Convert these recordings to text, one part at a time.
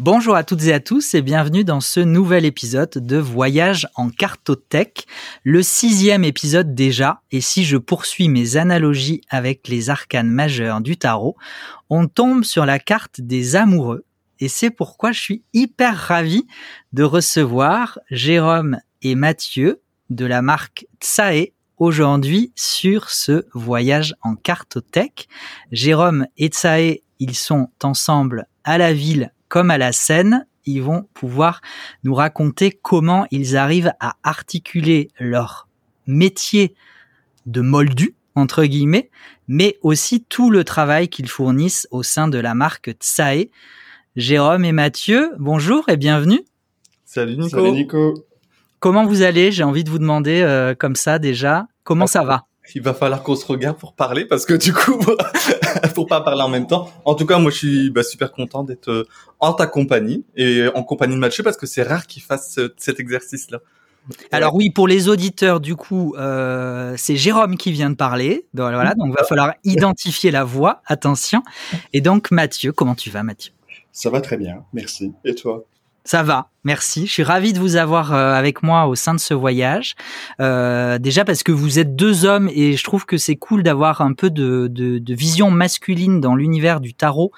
Bonjour à toutes et à tous et bienvenue dans ce nouvel épisode de Voyage en cartothèque, le sixième épisode déjà, et si je poursuis mes analogies avec les arcanes majeurs du tarot, on tombe sur la carte des amoureux, et c'est pourquoi je suis hyper ravi de recevoir Jérôme et Mathieu de la marque Tsae aujourd'hui sur ce voyage en cartothèque. Jérôme et Tsae, ils sont ensemble à la ville comme à la scène, ils vont pouvoir nous raconter comment ils arrivent à articuler leur métier de moldu, entre guillemets, mais aussi tout le travail qu'ils fournissent au sein de la marque Tsae. Jérôme et Mathieu, bonjour et bienvenue. Salut Nico. Salut Nico. Comment vous allez? J'ai envie de vous demander euh, comme ça déjà. Comment ça va? Il va falloir qu'on se regarde pour parler parce que du coup, pour pas parler en même temps. En tout cas, moi, je suis bah, super content d'être euh, en ta compagnie et en compagnie de Mathieu parce que c'est rare qu'il fasse cet exercice-là. Alors oui, pour les auditeurs, du coup, euh, c'est Jérôme qui vient de parler. Donc, voilà, donc il va falloir identifier la voix. Attention. Et donc Mathieu, comment tu vas, Mathieu? Ça va très bien, merci. Et toi? Ça va, merci. Je suis ravi de vous avoir euh, avec moi au sein de ce voyage. Euh, déjà parce que vous êtes deux hommes et je trouve que c'est cool d'avoir un peu de, de, vision masculine dans l'univers du tarot,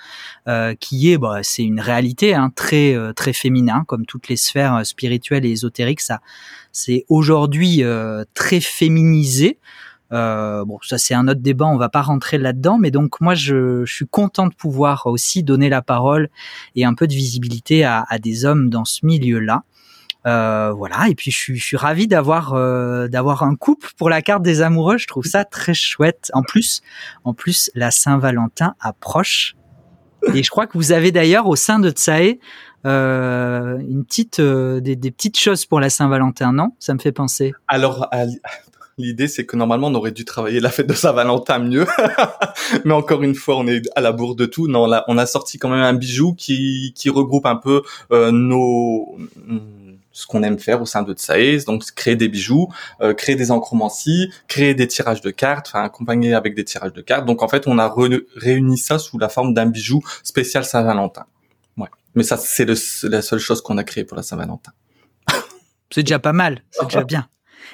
euh, qui est, bah, c'est une réalité hein, très très féminin, comme toutes les sphères spirituelles et ésotériques. Ça, c'est aujourd'hui très féminisé. Euh, bon, ça c'est un autre débat, on va pas rentrer là-dedans, mais donc moi je, je, suis content de pouvoir aussi donner la parole et un peu de visibilité à, à des hommes dans ce milieu-là. Euh, voilà, et puis je suis, je suis ravi d'avoir euh, d'avoir un couple pour la carte des amoureux. Je trouve ça très chouette. En plus, en plus, la Saint-Valentin approche, et je crois que vous avez d'ailleurs au sein de Tsae euh, une petite euh, des, des, petites choses pour la Saint-Valentin, non? Ça me fait penser. Alors, L'idée, c'est que normalement, on aurait dû travailler la fête de Saint-Valentin mieux. Mais encore une fois, on est à la bourre de tout. Non, là, on a sorti quand même un bijou qui, regroupe un peu euh, nos ce qu'on aime faire au sein de Tsaïs, donc créer des bijoux, euh, créer des encromancies, créer des tirages de cartes, enfin accompagner avec des tirages de cartes. Donc en fait, on a réuni ça sous la forme d'un bijou spécial Saint-Valentin. Ouais. Mais ça, c'est la seule chose qu'on a créée pour la Saint-Valentin. C'est déjà pas mal, c'est déjà bien.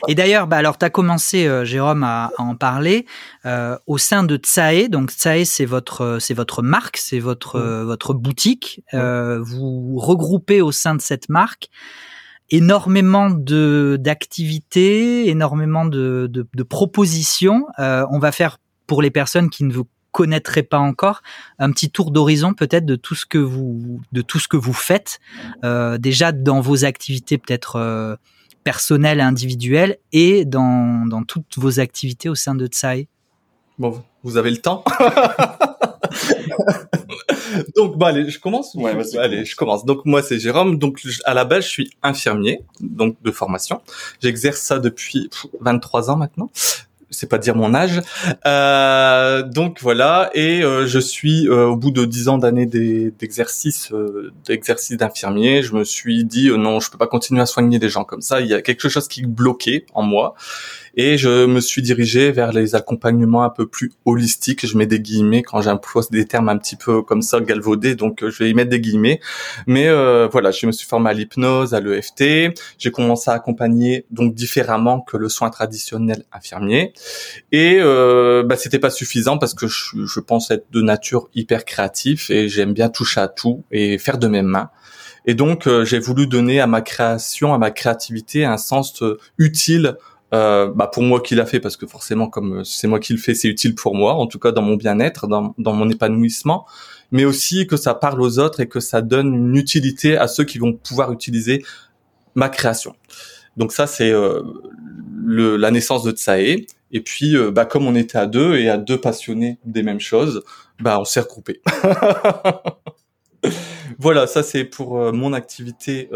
Et d'ailleurs, bah alors tu as commencé, euh, Jérôme, à, en parler euh, au sein de Tsae. Donc Tsae, c'est votre, c'est votre marque, c'est votre, votre boutique. Euh, vous regroupez au sein de cette marque énormément de d'activités, énormément de, de, de propositions. Euh, on va faire pour les personnes qui ne vous connaîtraient pas encore un petit tour d'horizon peut-être de tout ce que vous de tout ce que vous faites euh, déjà dans vos activités peut-être euh, personnel et individuel et dans, dans toutes vos activités au sein de Tsai Bon, vous avez le temps donc bah allez, je commence. Ouais, allez, je commence. Donc moi c'est Jérôme. Donc à la base je suis infirmier, donc de formation. J'exerce ça depuis 23 ans maintenant c'est pas dire mon âge. Euh, donc voilà, et euh, je suis euh, au bout de dix ans d'années d'exercice, d'exercice d'infirmier, je me suis dit non, je peux pas continuer à soigner des gens comme ça. Il y a quelque chose qui bloquait en moi, et je me suis dirigé vers les accompagnements un peu plus holistiques. Je mets des guillemets quand j'emploie des termes un petit peu comme ça galvaudés, donc euh, je vais y mettre des guillemets. Mais euh, voilà, je me suis formé à l'hypnose, à l'EFT. J'ai commencé à accompagner donc différemment que le soin traditionnel infirmier. Et euh, bah, c'était pas suffisant parce que je, pense être de nature hyper créatif et j'aime bien toucher à tout et faire de mes mains. Et donc, euh, j'ai voulu donner à ma création, à ma créativité, un sens utile euh, bah pour moi qui l'a fait parce que forcément comme euh, c'est moi qui le fais c'est utile pour moi en tout cas dans mon bien-être dans, dans mon épanouissement. Mais aussi que ça parle aux autres et que ça donne une utilité à ceux qui vont pouvoir utiliser ma création. Donc ça c'est euh, le, la naissance de Tsae. Et puis euh, bah comme on était à deux et à deux passionnés des mêmes choses bah on s'est regroupés. Voilà ça c'est pour mon activité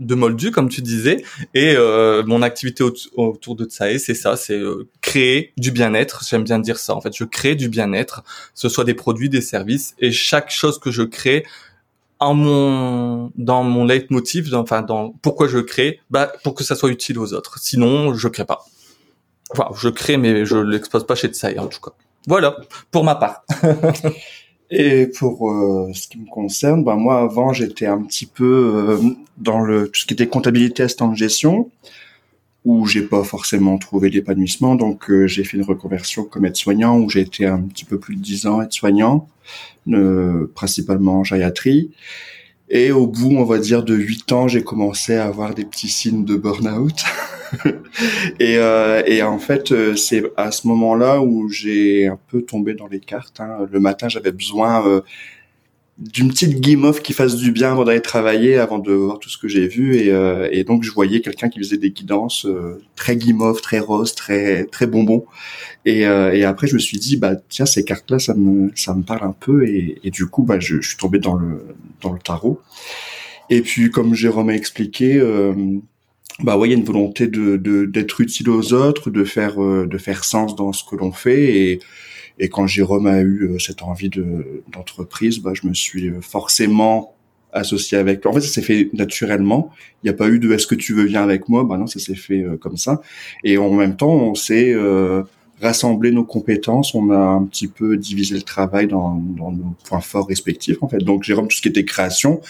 de Moldu, comme tu disais. Et euh, mon activité autour de ça, c'est ça, c'est euh, créer du bien-être. J'aime bien dire ça. En fait, je crée du bien-être, ce soit des produits, des services, et chaque chose que je crée en mon dans mon leitmotiv, enfin dans pourquoi je crée, bah pour que ça soit utile aux autres. Sinon, je crée pas. Enfin, je crée, mais je l'expose pas chez Tsai en tout cas. Voilà pour ma part. Et pour euh, ce qui me concerne, ben moi avant j'étais un petit peu euh, dans le tout ce qui était comptabilité assistant de gestion où j'ai pas forcément trouvé l'épanouissement donc euh, j'ai fait une reconversion comme aide-soignant où j'ai été un petit peu plus de dix ans aide-soignant principalement en gériatrie. Et au bout on va dire de huit ans j'ai commencé à avoir des petits signes de burn-out et, euh, et, en fait, euh, c'est à ce moment-là où j'ai un peu tombé dans les cartes. Hein. Le matin, j'avais besoin euh, d'une petite game off qui fasse du bien avant d'aller travailler, avant de voir tout ce que j'ai vu. Et, euh, et, donc, je voyais quelqu'un qui faisait des guidances très game off, très rose, très très bonbon. Et, et, après, je me suis dit, bah tiens, ces cartes-là, ça me ça me parle un peu. Et, et du coup, bah je, je, suis tombé dans le dans le tarot. Et puis, comme Jérôme a expliqué, bah ouais, il y a une volonté de d'être utile aux autres, de faire euh, de faire sens dans ce que l'on fait et et quand Jérôme a eu euh, cette envie de d'entreprise, bah je me suis euh, forcément associé avec. En fait, ça s'est fait naturellement. Il n'y a pas eu de est-ce que tu veux venir avec moi Bah non, ça s'est fait comme ça. Et en même temps, on s'est euh, rassemblé nos compétences. On a un petit peu divisé le travail dans, dans nos points forts respectifs. En fait, donc Jérôme, tout ce qui était création,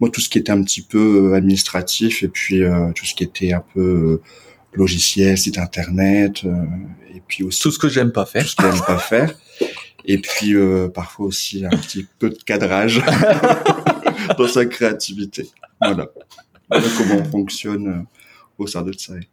moi tout ce qui était un petit peu euh, administratif et puis euh, tout ce qui était un peu euh, logiciel, site internet et puis aussi tout ce que j'aime pas faire, tout ce que j'aime pas faire et puis parfois aussi un petit peu de cadrage dans sa créativité. Voilà. voilà comment on fonctionne au sein de Tsai.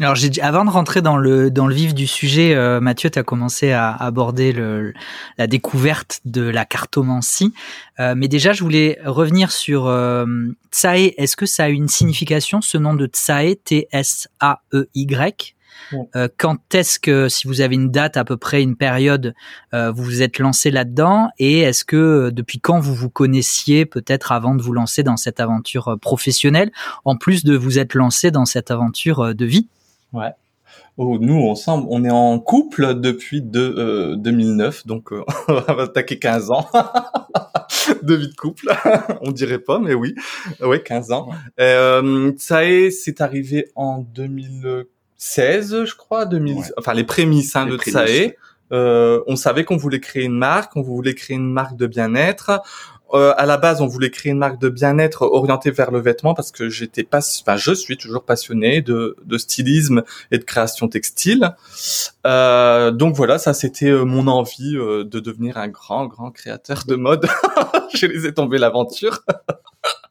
Alors, j'ai, avant de rentrer dans le dans le vif du sujet, euh, Mathieu, tu as commencé à aborder le, la découverte de la cartomancie. Euh, mais déjà, je voulais revenir sur euh, Tsae. Est-ce que ça a une signification, ce nom de Tsae, T-S-A-E-Y euh, Quand est-ce que, si vous avez une date à peu près, une période, euh, vous vous êtes lancé là-dedans? Et est-ce que depuis quand vous vous connaissiez, peut-être avant de vous lancer dans cette aventure professionnelle, en plus de vous être lancé dans cette aventure de vie? Ouais. Oh, nous, ensemble, on est en couple depuis de, 2009, euh, donc euh, on va attaquer 15 ans de vie de couple. on dirait pas, mais oui, ouais, 15 ans. Euh, ça est, c'est arrivé en 2016, je crois, 2000, enfin les prémices hein, de Tsae. Euh, on savait qu'on voulait créer une marque, on voulait créer une marque de bien-être. Euh, à la base, on voulait créer une marque de bien-être orientée vers le vêtement parce que j'étais pas, enfin, je suis toujours passionné de, de stylisme et de création textile. Euh, donc voilà, ça c'était euh, mon envie euh, de devenir un grand, grand créateur de mode. je les ai tombé l'aventure.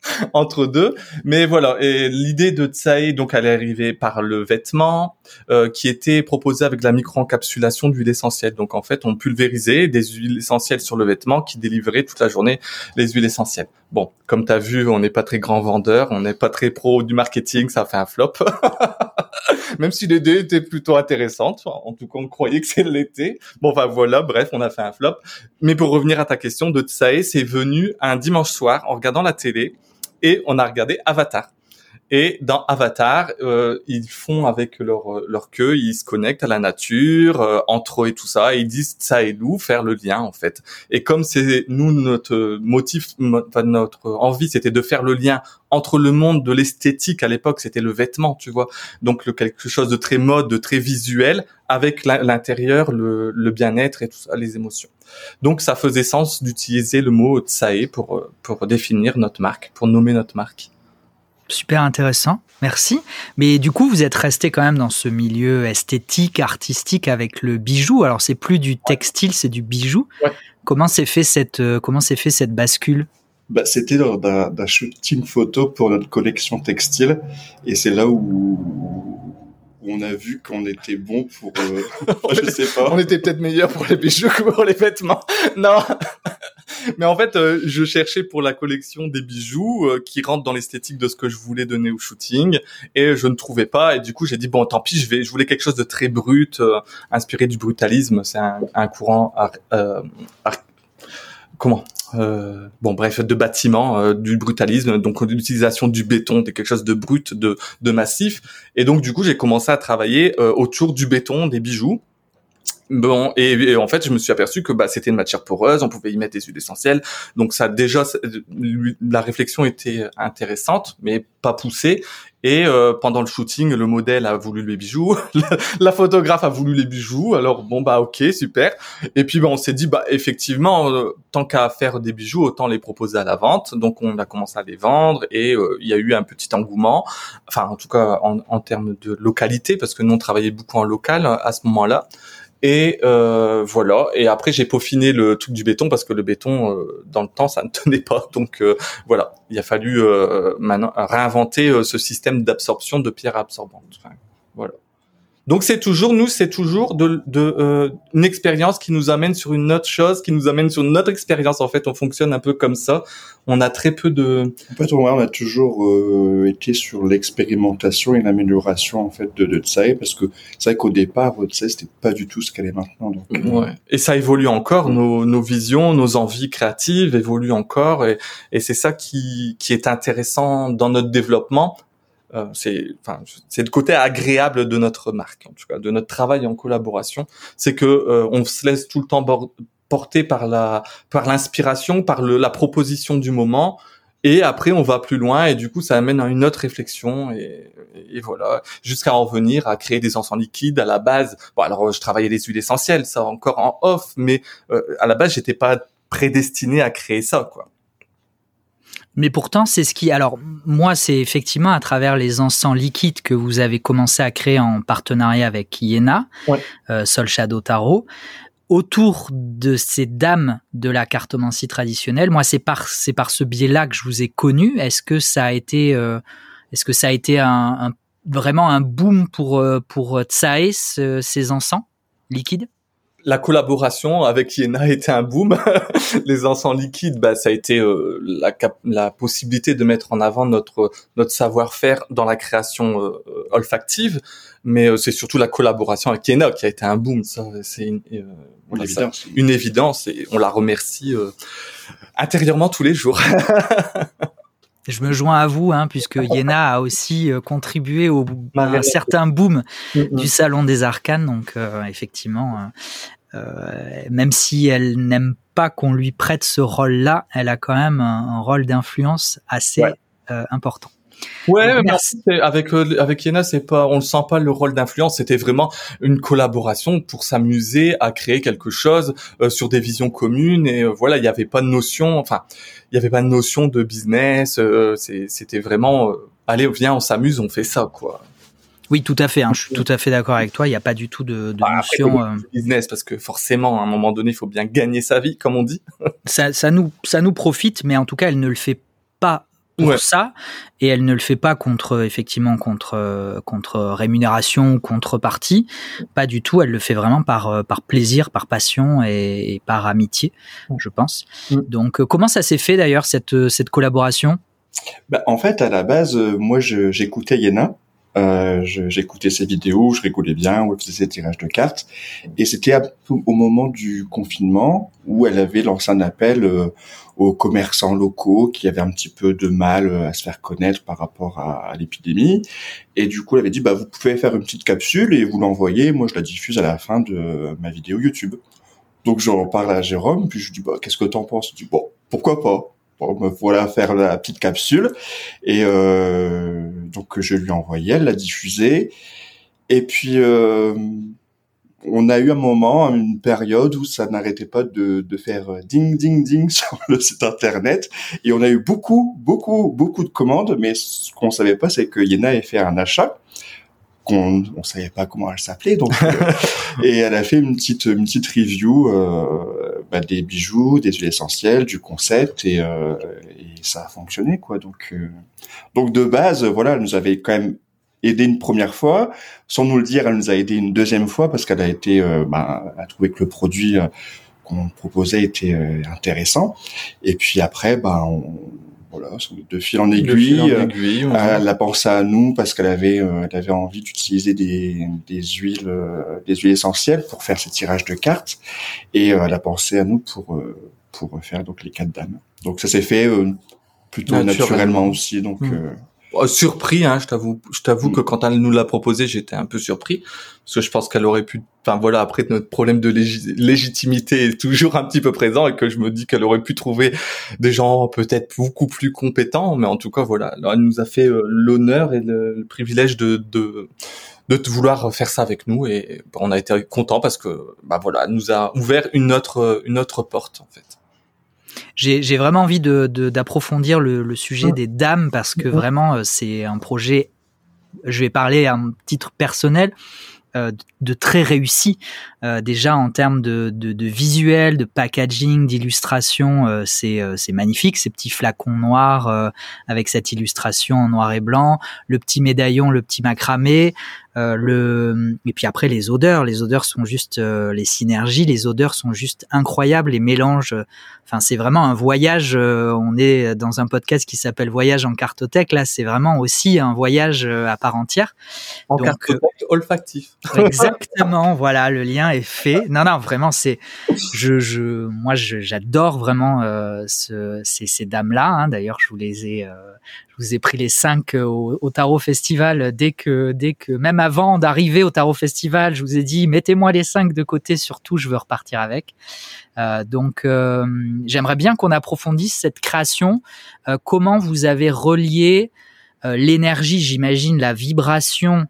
entre deux. Mais voilà, et l'idée de Tsae, donc, elle est arrivée par le vêtement, euh, qui était proposé avec la micro-encapsulation d'huile essentielle. Donc, en fait, on pulvérisait des huiles essentielles sur le vêtement qui délivraient toute la journée les huiles essentielles. Bon, comme tu as vu, on n'est pas très grand vendeur, on n'est pas très pro du marketing, ça fait un flop. Même si l'idée était plutôt intéressante, en tout cas on croyait que c'est l'été. Bon, enfin voilà, bref, on a fait un flop. Mais pour revenir à ta question, de Tsae, c'est venu un dimanche soir en regardant la télé et on a regardé Avatar. Et dans Avatar, euh, ils font avec leur leur queue, ils se connectent à la nature, euh, entre eux et tout ça, et ils disent ça et nous faire le lien en fait. Et comme c'est nous notre motif, notre envie, c'était de faire le lien entre le monde de l'esthétique à l'époque, c'était le vêtement, tu vois, donc le, quelque chose de très mode, de très visuel, avec l'intérieur, le, le bien-être et tout ça, les émotions. Donc ça faisait sens d'utiliser le mot tsae pour pour définir notre marque, pour nommer notre marque. Super intéressant, merci. Mais du coup, vous êtes resté quand même dans ce milieu esthétique, artistique avec le bijou. Alors, c'est plus du textile, c'est du bijou. Comment s'est fait cette euh, comment s'est fait cette bascule? Bah, c'était lors d'un shooting photo pour notre collection textile, et c'est là où, on a vu qu'on était bon pour, euh, je sais pas. On était peut-être meilleur pour les bijoux que pour les vêtements. Non. Mais en fait, euh, je cherchais pour la collection des bijoux euh, qui rentrent dans l'esthétique de ce que je voulais donner au shooting et je ne trouvais pas et du coup j'ai dit bon tant pis je vais je voulais quelque chose de très brut euh, inspiré du brutalisme c'est un, un, courant comment? Bon bref de bâtiment du brutalisme donc l'utilisation du béton de quelque chose de brut de, de massif. Et donc du coup j'ai commencé à travailler autour du béton des bijoux Bon, et, en fait, je me suis aperçu que bah, c'était une matière poreuse, on pouvait y mettre des huiles essentielles. Donc ça déjà, la réflexion était intéressante, mais pas poussée. Et euh, pendant le shooting, le modèle a voulu les bijoux, la photographe a voulu les bijoux. Alors bon bah ok super. Et puis bah, on s'est dit bah effectivement euh, tant qu'à faire des bijoux autant les proposer à la vente. Donc on a commencé à les vendre et euh, il y a eu un petit engouement. Enfin en tout cas en, en termes de localité parce que nous on travaillait beaucoup en local à ce moment-là. Et euh, voilà. Et après, j'ai peaufiné le truc du béton parce que le béton, euh, dans le temps, ça ne tenait pas. Donc euh, voilà, il a fallu euh, maintenant réinventer ce système d'absorption de pierres absorbantes. voilà. Donc c'est toujours nous, c'est toujours de, de euh, une expérience qui nous amène sur une autre chose, qui nous amène sur notre expérience. En fait, on fonctionne un peu comme ça. On a très peu de. En fait, on a toujours euh, été sur l'expérimentation et l'amélioration en fait de, de Tsai, parce que c'est vrai qu'au départ, Tsai c'était pas du tout ce qu'elle est maintenant. Donc, euh. ouais. Et ça évolue encore. Nos, nos visions, nos envies créatives évoluent encore, et, et c'est ça qui qui est intéressant dans notre développement euh, c'est enfin c'est le côté agréable de notre marque en tout cas de notre travail en collaboration. C'est que euh, on se laisse tout le temps porter par la par l'inspiration par le, la proposition du moment. Et après on va plus loin et du coup ça amène à une autre réflexion et, voilà. Jusqu'à en venir à créer des encens liquides à la base. Bon alors je travaillais les huiles essentielles ça encore en off mais euh, à la base j'étais pas prédestiné à créer ça quoi mais pourtant, c'est ce qui. Alors, moi, c'est effectivement à travers les encens liquides que vous avez commencé à créer en partenariat avec Iena, ouais. euh, Sol Shadow Tarot. Autour de ces dames de la cartomancie traditionnelle, moi, c'est par c'est par ce biais-là que je vous ai connu. Est-ce que ça a été euh, est-ce que ça a été un, un, vraiment un boom pour euh, pour Tsae, ces encens liquides? La collaboration avec Iena a été un boom. les encens liquides, bah, ça a été euh, la, la, possibilité de mettre en avant notre notre savoir-faire dans la création euh, olfactive, mais euh, c'est surtout la collaboration avec Iena qui a été un boom. Ça, c'est une, une, évidence. Ça, une évidence et on la remercie intérieurement tous les jours. Je me joins à vous, hein, puisque Yéna a aussi contribué au, à un certain boom du Salon des Arcanes. Donc, euh, effectivement, euh, même si elle n'aime pas qu'on lui prête ce rôle-là, elle a quand même un, un rôle d'influence assez ouais. euh, important. Ouais, Donc, merci. avec euh, avec Yena, c'est pas, on le sent pas le rôle d'influence. C'était vraiment une collaboration pour s'amuser à créer quelque chose euh, sur des visions communes. Et euh, voilà, il n'y avait pas de notion, enfin, il y avait pas de notion de business. Euh, c'était vraiment, allez, viens, on s'amuse, on fait ça, quoi. Oui, tout à fait. Hein, je suis tout à fait d'accord avec toi. Il n'y a pas du tout de, de bah, notion après, business parce que forcément, à un moment donné, il faut bien gagner sa vie, comme on dit. ça, ça nous, ça nous profite, mais en tout cas, elle ne le fait pas pour ouais. ça et elle ne le fait pas contre effectivement contre contre rémunération contrepartie. Pas du tout elle le fait vraiment par par plaisir par passion et, et par amitié je pense. Donc comment ça s'est fait d'ailleurs cette cette collaboration? Bah, en fait à la base moi j'écoutais Yena euh, j'écoutais ses vidéos, je rigolais bien, où elle faisait ses tirages de cartes. Et c'était au moment du confinement où elle avait lancé un appel euh, aux commerçants locaux qui avaient un petit peu de mal à se faire connaître par rapport à, l'épidémie. Et du coup, elle avait dit, bah, vous pouvez faire une petite capsule et vous l'envoyez. Moi, je la diffuse à la fin de ma vidéo YouTube. Donc, j'en parle à Jérôme, puis je dis, bah, qu'est-ce que t'en penses? Je dis, bon, pourquoi pas? Bon, me voilà faire la petite capsule. Et euh, donc je lui ai envoyé, elle l'a diffusée. Et puis euh, on a eu un moment, une période où ça n'arrêtait pas de, de, faire ding ding ding sur le site internet. Et on a eu beaucoup, beaucoup, beaucoup de commandes. Mais ce qu'on savait pas, c'est que Yena avait fait un achat qu'on on savait pas comment elle s'appelait donc euh, et elle a fait une petite une petite review euh, bah, des bijoux des huiles essentielles du concept et, euh, et ça a fonctionné quoi donc euh, donc de base voilà elle nous avait quand même aidé une première fois sans nous le dire elle nous a aidé une deuxième fois parce qu'elle a été euh, bah, a trouvé que le produit qu'on proposait était intéressant et puis après bah on, voilà, de fil en aiguille. Fil en aiguille ouais. Elle a pensé à nous parce qu'elle avait, euh, elle avait envie d'utiliser des, des huiles, euh, des huiles essentielles pour faire ses tirages de cartes, et euh, elle a pensé à nous pour pour faire donc les quatre dames. Donc ça s'est fait plutôt naturellement. naturellement, aussi. Donc mmh. Oh, surpris, hein, je t'avoue. Je t'avoue que quand elle nous l'a proposé, j'étais un peu surpris parce que je pense qu'elle aurait pu. Enfin voilà, après notre problème de légitimité est toujours un petit peu présent et que je me dis qu'elle aurait pu trouver des gens peut-être beaucoup plus compétents, mais en tout cas voilà, elle nous a fait euh, l'honneur et le, privilège de, de de vouloir faire ça avec nous et on a été content parce que bah voilà, elle nous a ouvert une autre une autre porte en fait j'ai vraiment envie d'approfondir de, le, le, sujet des dames parce que vraiment euh, c'est un projet. Je vais parler à un titre personnel euh, de très réussi euh, déjà en termes de, de, de, visuel, de packaging, d'illustration, euh, c'est c'est magnifique ces petits flacons noirs avec cette illustration en noir et blanc, le petit médaillon, le petit macramé, le et puis après les odeurs, les odeurs sont juste les synergies, les odeurs sont juste incroyables, les mélanges. Enfin c'est vraiment un voyage. on est dans un podcast qui s'appelle Voyage en cartothèque. Là c'est vraiment aussi un voyage à part entière. En cartothèque olfactif. Exactement, voilà, le lien est fait. Non, non, vraiment, c'est, je, je, moi, j'adore vraiment euh, ce, ces, ces dames-là. Hein. D'ailleurs, je vous les ai, euh, je vous ai pris les cinq euh, au, au, Tarot Festival dès que, dès que, même avant d'arriver au Tarot Festival, je vous ai dit, mettez-moi les cinq de côté, surtout, je veux repartir avec. Euh, donc, euh, j'aimerais bien qu'on approfondisse cette création. comment vous avez relié l'énergie, j'imagine, la vibration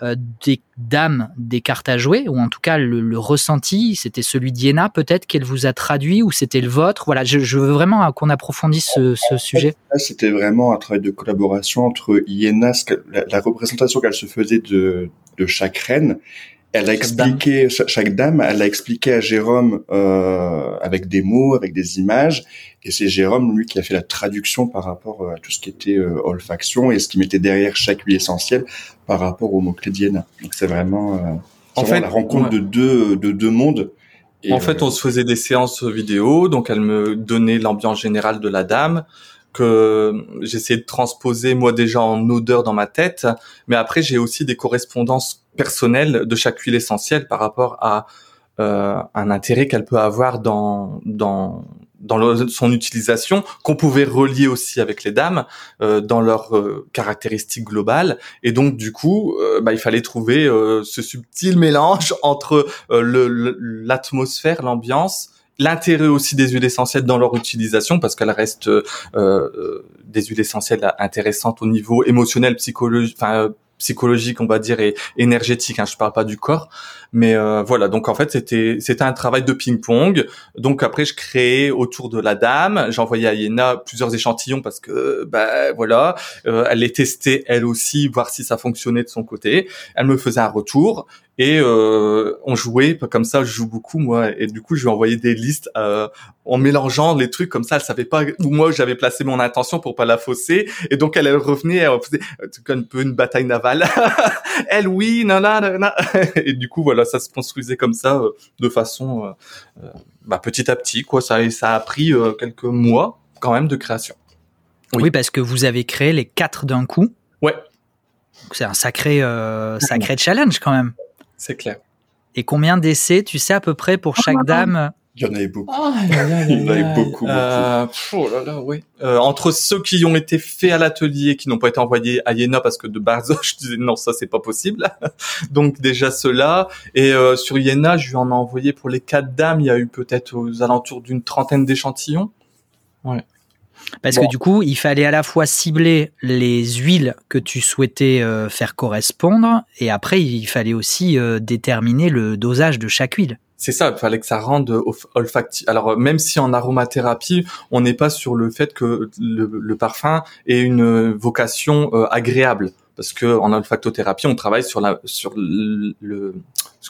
euh, des dames des cartes à jouer, ou en tout cas le, ressenti, c'était celui d'Iena peut-être qu'elle vous a traduit, ou c'était le vôtre? Voilà, je, veux vraiment qu'on approfondisse ce, sujet. C'était vraiment un travail de collaboration entre Iena, la, représentation qu'elle se faisait de chaque reine, elle a expliqué chaque dame, elle a expliqué à Jérôme euh, avec des mots, avec des images, et c'est Jérôme lui qui a fait la traduction par rapport euh, à tout ce qui était euh, olfaction et ce qui mettait derrière chaque huile essentielle par rapport aux mots clés d'Iena. Donc c'est vraiment, euh, en fait la rencontre de deux de deux mondes. Et en fait, on se faisait des séances vidéo, donc elle me donnait l'ambiance générale de la dame que j'essayais de transposer moi déjà en odeur dans ma tête, mais après j'ai aussi des correspondances personnelles de chaque huile essentielle par rapport à euh, un intérêt qu'elle peut avoir dans dans dans son utilisation, qu'on pouvait relier aussi avec les dames euh, dans leurs euh, caractéristiques globales. Et donc du coup, euh, bah, il fallait trouver euh, ce subtil mélange entre l'atmosphère, l'ambiance, l'intérêt aussi des huiles essentielles dans leur utilisation parce qu'elles restent des huiles essentielles intéressantes au niveau émotionnel, psychologique, enfin psychologique, on va dire, et énergétique. Hein, je parle pas du corps, mais euh, voilà. Donc en fait, c'était c'était un travail de ping-pong. Donc après, je créais autour de la dame. J'envoyais à Yéna plusieurs échantillons parce que bah voilà, euh, elle les testait elle aussi, voir si ça fonctionnait de son côté. Elle me faisait un retour et euh, on jouait comme ça je joue beaucoup moi et du coup je lui envoyais des listes euh, en mélangeant les trucs comme ça elle savait pas où moi j'avais placé mon intention pour pas la fausser et donc elle, elle revenait elle faisait un peu une bataille navale elle oui non non non et du coup voilà ça se construisait comme ça euh, de façon euh, euh, bah, petit à petit quoi. Ça ça a pris quelques mois quand même de création. Oui. oui parce que vous avez créé les quatre d'un coup. Ouais. C'est un sacré sacré challenge quand même. C'est clair. Et combien d'essais, tu sais à peu près pour chaque dame il y en avait beaucoup. Oh, il y en avait beaucoup. Euh, oh là là, oui. Euh, entre ceux qui ont été faits à l'atelier, qui n'ont pas été envoyés à Yéna parce que de base, je disais non, ça c'est pas possible. Donc déjà ceux-là. Et euh, sur Yéna, je lui en ai envoyé pour les quatre dames. Il y a eu peut-être aux alentours d'une trentaine d'échantillons. Ouais. Parce que du coup, il fallait à la fois cibler les huiles que tu souhaitais euh, faire correspondre, et après, il fallait aussi euh, déterminer le dosage de chaque huile. C'est ça, il fallait que ça rende olfactif. Alors même si en aromathérapie, on n'est pas sur le fait que le, parfum ait une vocation euh, agréable parce que en olfactothérapie, on travaille sur la sur le,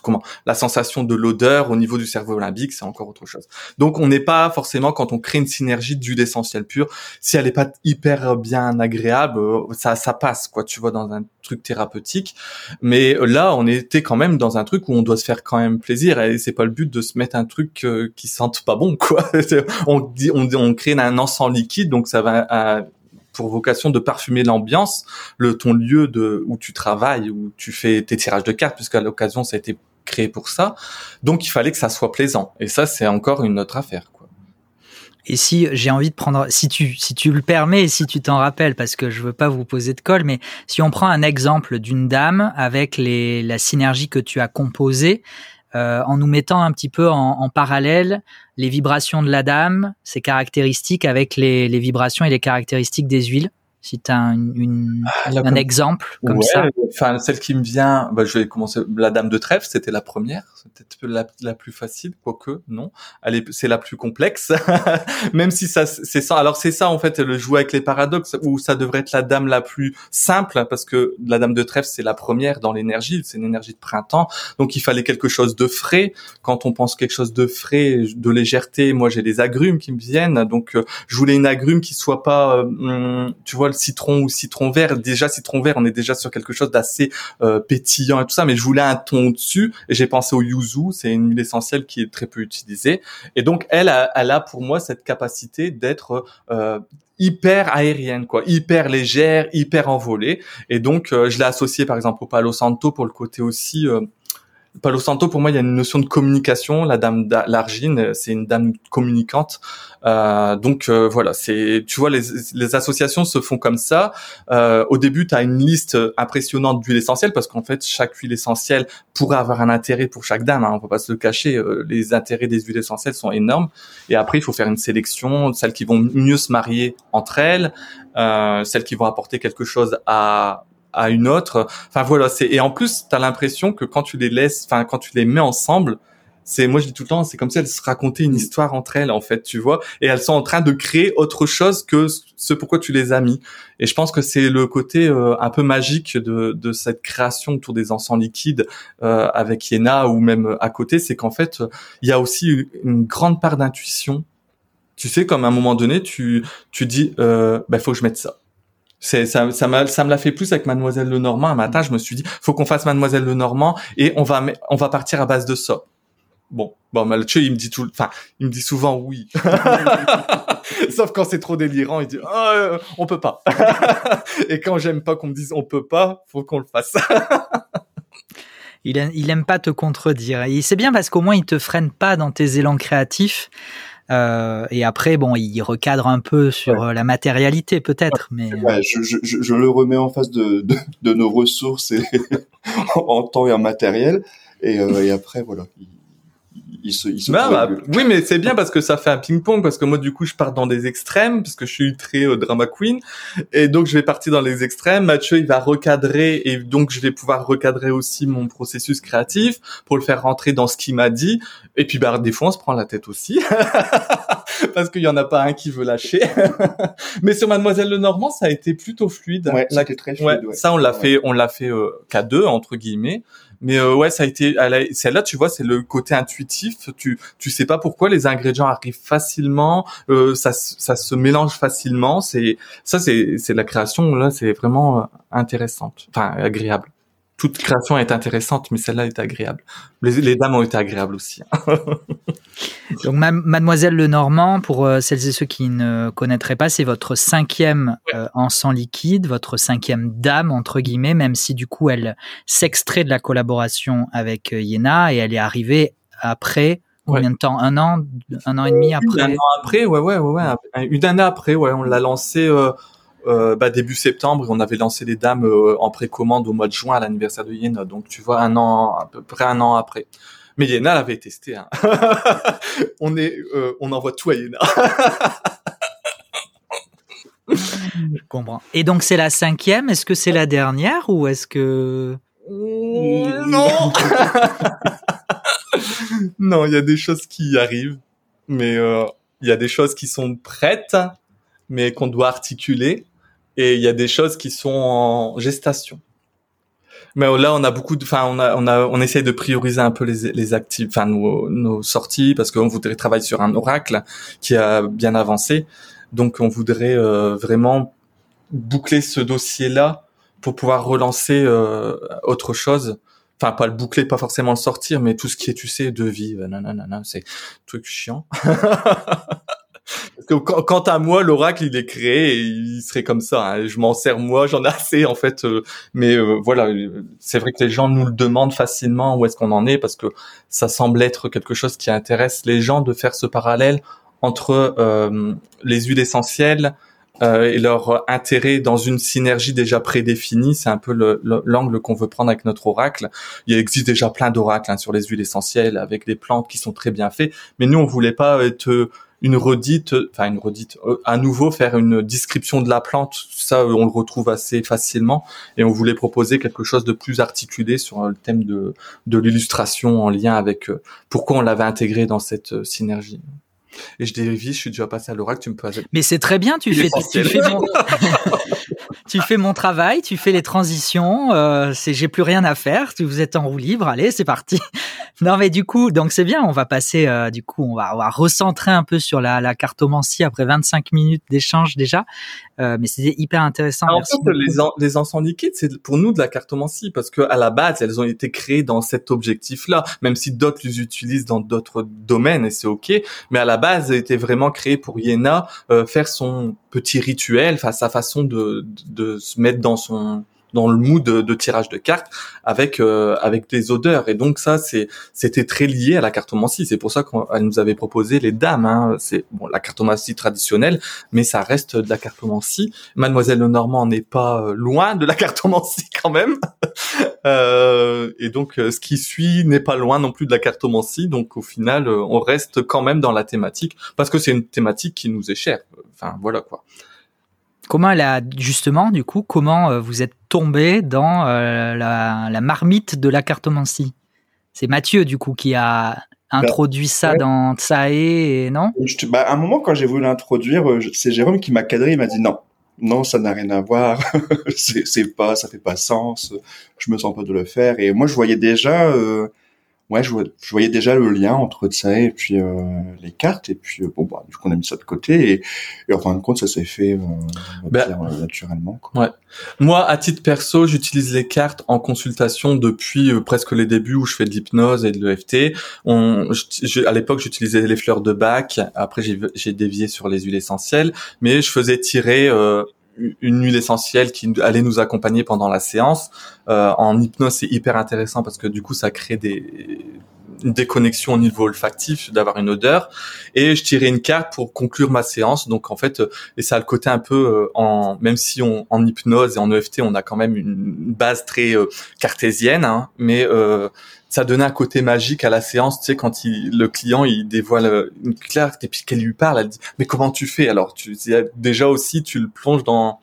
comment la sensation de l'odeur au niveau du cerveau limbique, c'est encore autre chose. Donc on n'est pas forcément quand on crée une synergie d'huile essentielle pure, si elle n'est pas hyper bien agréable, euh, ça ça passe quoi, tu vois dans un truc thérapeutique. Mais là, on était quand même dans un truc où on doit se faire quand même plaisir et c'est pas le but de se mettre un truc euh, qui sente pas bon quoi. on dit on, on crée un encens liquide donc ça va pour vocation de parfumer l'ambiance, le ton lieu de où tu travailles, où tu fais tes tirages de cartes, puisqu'à l'occasion ça a été créé pour ça. Donc il fallait que ça soit plaisant. Et ça, c'est encore une autre affaire. Et si j'ai envie de prendre, si tu, si tu le permets et si tu t'en rappelles, parce que je veux pas vous poser de colle, mais si on prend un exemple d'une dame avec les, la synergie que tu as composée, euh, en nous mettant un petit peu en, en, parallèle les vibrations de la dame, ses caractéristiques avec les, les vibrations et les caractéristiques des huiles si tu as une, ah, un exemple comme ça. Enfin, celle qui me vient, bah, je vais commencer. La Dame de Trèfle, c'était la première, c'était la, la plus facile, quoique non. Elle c'est la plus complexe, même si ça, c'est ça. Alors c'est ça en fait le jouer avec les paradoxes, où ça devrait être la Dame la plus simple, parce que la Dame de Trèfle c'est la première dans l'énergie, c'est une énergie de printemps, donc il fallait quelque chose de frais. Quand on pense quelque chose de frais, de légèreté, moi j'ai des agrumes qui me viennent, donc euh, je voulais une agrume qui soit pas, euh, hum, tu vois citron ou citron vert. Déjà citron vert, on est déjà sur quelque chose d'assez euh, pétillant et tout ça, mais je voulais un ton dessus et j'ai pensé au yuzu. C'est une huile essentielle qui est très peu utilisée et donc elle, a, elle a pour moi cette capacité d'être euh, hyper aérienne, quoi, hyper légère, hyper envolée. Et donc, euh, je l'ai associé par exemple au Palo Santo pour le côté aussi Palo Santo, pour moi, il y a une notion de communication. La dame d'Argine, c'est une dame communicante. Euh, donc euh, voilà, c'est, tu vois, les, les, associations se font comme ça. Euh, au début, tu as une liste impressionnante d'huiles essentielles parce qu'en fait, chaque huile essentielle pourrait avoir un intérêt pour chaque dame. Hein, on peut pas se le cacher. Euh, les intérêts des huiles essentielles sont énormes. Et après, il faut faire une sélection, celles qui vont mieux se marier entre elles, euh, celles qui vont apporter quelque chose à à une autre. Enfin voilà, c'est et en plus tu as l'impression que quand tu les laisses, enfin quand tu les mets ensemble, c'est moi je dis tout le temps, c'est comme si elles se racontaient une histoire entre elles en fait, tu vois, et elles sont en train de créer autre chose que ce pourquoi tu les as mis. Et je pense que c'est le côté euh, un peu magique de, de cette création autour des encens liquides euh, avec Yéna ou même à côté, c'est qu'en fait il y a aussi une grande part d'intuition. Tu sais, comme à un moment donné, tu tu dis, euh, bah faut que je mette ça c'est ça, ça, ça me l'a fait plus avec Mademoiselle Lenormand. Un matin, je me suis dit, faut qu'on fasse Mademoiselle Lenormand et on va on va partir à base de ça. Bon, bon, Mathieu, il me dit tout, enfin, il me dit souvent oui. Sauf quand c'est trop délirant, il dit oh, on peut pas. et quand j'aime pas qu'on me dise on peut pas, faut qu'on le fasse. il, il aime pas te contredire. Et c'est bien parce qu'au moins il te freine pas dans tes élans créatifs. Euh, et après, bon, il recadre un peu sur euh, la matérialité peut-être, mais ouais, je, je, je, le remets en face de, de, de nos ressources et en temps et en matériel. Et, euh, et après, voilà, il se, il se bah, bah, oui, mais c'est bien parce que ça fait un ping-pong parce que moi du coup je pars dans des extrêmes parce que je suis très euh, drama queen et donc je vais partir dans les extrêmes. Mathieu il va recadrer et donc je vais pouvoir recadrer aussi mon processus créatif pour le faire rentrer dans ce qu'il m'a dit. Et puis bah des fois on se prend la tête aussi parce qu'il y en a pas un qui veut lâcher. mais sur Mademoiselle Lenormand ça a été plutôt fluide. Ouais, ça très fluide. Ouais, Ça on l'a fait, on l'a fait euh, qu'à deux entre guillemets. Mais euh, ouais, ça a été celle-là, tu vois, c'est le côté intuitif. Tu tu sais pas pourquoi les ingrédients arrivent facilement, euh, ça ça se mélange facilement. C'est ça, c'est c'est la création là, c'est vraiment euh, intéressante, enfin agréable toute création est intéressante, mais celle-là est agréable. Les, dames ont été agréables aussi. Hein. Donc, Mademoiselle Lenormand, pour euh, celles et ceux qui ne connaîtraient pas, c'est votre cinquième euh, encens liquide, votre cinquième dame, entre guillemets, même si du coup elle s'extrait de la collaboration avec euh, Yéna et elle est arrivée après combien de temps? Un an? Un an et demi après? Un an après, ouais, ouais, ouais, ouais. Une année après, ouais, on l'a lancé euh, bah, début septembre, on avait lancé les dames euh, en précommande au mois de juin à l'anniversaire de Yéna. Donc tu vois, un an, à peu près un an après. Mais Yéna l'avait testé. Hein. on est, euh, on envoie tout à Yéna. Je comprends. Et donc c'est la cinquième? Est-ce que c'est la dernière ou est-ce que non Non, il y a des choses qui arrivent, mais il y a des choses qui sont prêtes, mais qu'on doit articuler et il y a des choses qui sont en gestation. Mais là, on a beaucoup de, enfin, on a, on a, on essaye de prioriser un peu les, les actifs, enfin, nos, nos sorties, parce qu'on voudrait travailler sur un oracle qui a bien avancé. Donc, on voudrait euh, vraiment boucler ce dossier-là pour pouvoir relancer euh, autre chose. Enfin, pas le boucler, pas forcément le sortir, mais tout ce qui est, tu sais, de vie, nanana, c'est truc chiant. Parce quant à moi, l'oracle, il est créé et il serait comme ça. Hein. Je m'en sers moi, j'en ai assez en fait. Euh, mais euh, voilà, c'est vrai que les gens nous le demandent facilement où est-ce qu'on en est parce que ça semble être quelque chose qui intéresse les gens de faire ce parallèle entre euh, les huiles essentielles euh, et leur intérêt dans une synergie déjà prédéfinie. C'est un peu l'angle qu'on veut prendre avec notre oracle. Il existe déjà plein d'oracles hein, sur les huiles essentielles avec des plantes qui sont très bien faits, mais nous on voulait pas être une redite, enfin une redite, euh, à nouveau faire une description de la plante, ça on le retrouve assez facilement, et on voulait proposer quelque chose de plus articulé sur le thème de, de l'illustration en lien avec euh, pourquoi on l'avait intégré dans cette euh, synergie. Et je dérive, je suis déjà passé à l'oracle, tu me peux. Mais c'est très bien, tu fais, tu fais, mon... tu fais mon travail, tu fais les transitions. Euh, c'est, j'ai plus rien à faire. Vous êtes en roue libre, allez, c'est parti. non, mais du coup, donc c'est bien. On va passer, euh, du coup, on va, on va recentrer un peu sur la, la cartomancie après 25 minutes d'échange déjà. Euh, mais c'était hyper intéressant. en fait, les, les encens liquides, c'est pour nous de la cartomancie parce que à la base, elles ont été créées dans cet objectif-là, même si d'autres les utilisent dans d'autres domaines et c'est ok. Mais à la base, elles étaient vraiment créées pour Yéna euh, faire son petit rituel, enfin sa façon de, de se mettre dans son dans le mood de, tirage de cartes avec euh, avec des odeurs. Et donc ça c'est c'était très lié à la cartomancie. C'est pour ça qu'elle nous avait proposé les dames hein. c'est bon la cartomancie traditionnelle mais ça reste de la cartomancie. Mademoiselle Lenormand n'est pas euh, loin de la cartomancie quand même. Euh, et donc ce qui suit n'est pas loin non plus de la cartomancie. Donc au final on reste quand même dans la thématique parce que c'est une thématique qui nous est chère. Enfin voilà quoi Comment elle a justement, du coup, comment euh, vous êtes tombé dans euh, la, marmite de la cartomancie? C'est Mathieu, du coup, qui a introduit ça dans Tsae, et non? Bah, À un moment, quand j'ai voulu l'introduire, euh, c'est Jérôme qui m'a cadré, il m'a dit non. Non, ça n'a rien à voir. c'est pas, ça fait pas sens. Je me sens pas de le faire. Et moi, je voyais déjà ouais, je, voyais déjà le lien entre ça et puis euh, les cartes. Et puis, euh, bon, bah, du coup, on a mis ça de côté. Et, et en fin de compte, ça s'est fait euh, bah, euh, naturellement. Quoi. Ouais. Moi, à titre perso, j'utilise les cartes en consultation depuis presque les débuts où je fais de l'hypnose et de l'EFT. On, à l'époque, j'utilisais les fleurs de bac. Après, j'ai dévié sur les huiles essentielles. Mais je faisais tirer une huile essentielle qui allait nous accompagner pendant la séance. Euh, en hypnose, c'est hyper intéressant parce que du coup, ça crée des une déconnexion au niveau olfactif, d'avoir une odeur. Et je tirais une carte pour conclure ma séance. Donc en fait, et ça a le côté un peu euh, en même si on en hypnose et en EFT, on a quand même une base très euh, cartésienne, hein, mais euh, ça donnait un côté magique à la séance, tu sais, quand il, le client il dévoile une carte et puis qu'elle lui parle, elle dit mais comment tu fais? Alors tu déjà aussi tu le plonges dans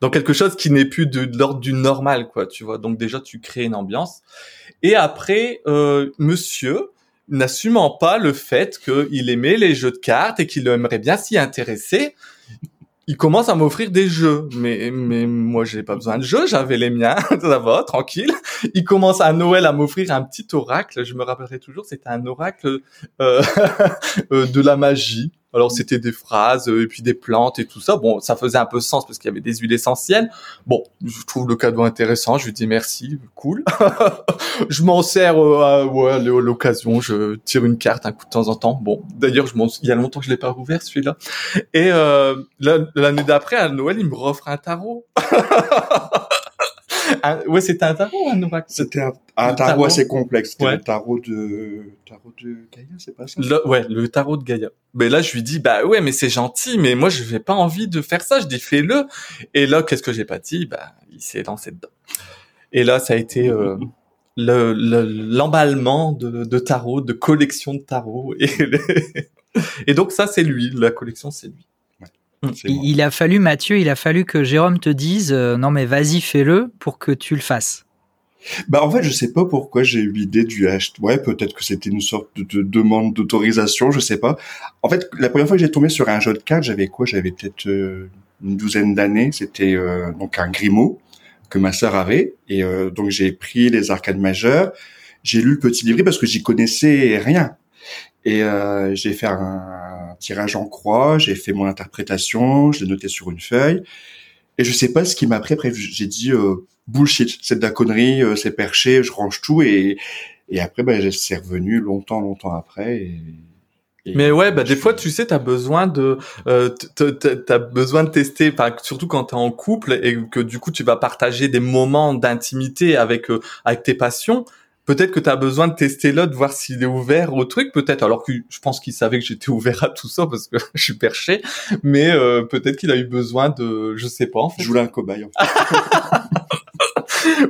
dans quelque chose qui n'est plus de, l'ordre du normal, quoi, tu vois. Donc déjà tu crées une ambiance. Et après, euh, Monsieur n'assumant pas le fait qu'il aimait les jeux de cartes et qu'il aimerait bien s'y intéresser, il commence à m'offrir des jeux, mais mais moi j'ai pas besoin de jeux, j'avais les miens, ça va, tranquille. Il commence à Noël à m'offrir un petit oracle, je me rappellerai toujours, c'était un oracle euh, euh, de la magie. Alors c'était des phrases euh, et puis des plantes et tout ça. Bon, ça faisait un peu sens parce qu'il y avait des huiles essentielles. Bon, je trouve le cadeau intéressant. Je lui dis merci, cool. je m'en sers euh, à ouais, l'occasion. Je tire une carte un coup de temps en temps. Bon, d'ailleurs, je il y a longtemps que je l'ai pas rouvert celui-là. Et euh, l'année d'après à Noël, il me offre un tarot. ouais, c'était un tarot, un oracle. C'était un, tarot, assez complexe. C'était le tarot de tarot de Gaïa, c'est pas ça? Ouais, le tarot de Gaïa. Mais là, je lui dis, bah ouais, mais c'est gentil, mais moi, je n'ai pas envie de faire ça. Je dis, fais-le. Et là, qu'est-ce que j'ai pas dit? Bah, il s'est lancé dedans. Et là, ça a été euh, l'emballement de, de tarot, de collection de tarot. Et, et donc ça, c'est lui. La collection, c'est lui. Il a fallu, Mathieu, il a fallu que Jérôme te dise euh, non mais vas-y fais-le pour que tu le fasses. Bah en fait je sais pas pourquoi j'ai eu l'idée du hashtag. Ouais peut-être que c'était une sorte de, demande d'autorisation, je sais pas. En fait la première fois que j'ai tombé sur un jeu de cartes, j'avais quoi? J'avais peut-être euh, une douzaine d'années. C'était euh, donc un Grimaud que ma sœur avait et donc j'ai pris les arcades majeures. J'ai lu le petit livret parce que j'y connaissais rien. Et euh, j'ai fait un, tirage en croix, j'ai fait mon interprétation, je l'ai noté sur une feuille. Et je sais pas ce qui m'a pris. Après, j'ai dit euh, bullshit, c'est de la connerie, euh, c'est perché, je range tout. Et, et après, ben, c'est revenu longtemps, longtemps après. Et, mais ouais, bah des fois, tu sais, t'as besoin de, euh, t'as besoin de tester, surtout quand t'es en couple et que du coup tu vas partager des moments d'intimité avec euh, avec tes passions peut-être que tu as besoin de tester l'autre, voir s'il est ouvert au truc, peut-être. Alors que je pense qu'il savait que j'étais ouvert à tout ça parce que je suis perché, mais euh, peut-être qu'il a eu besoin de, je sais pas. En fait. Je voulais un cobaye. En fait.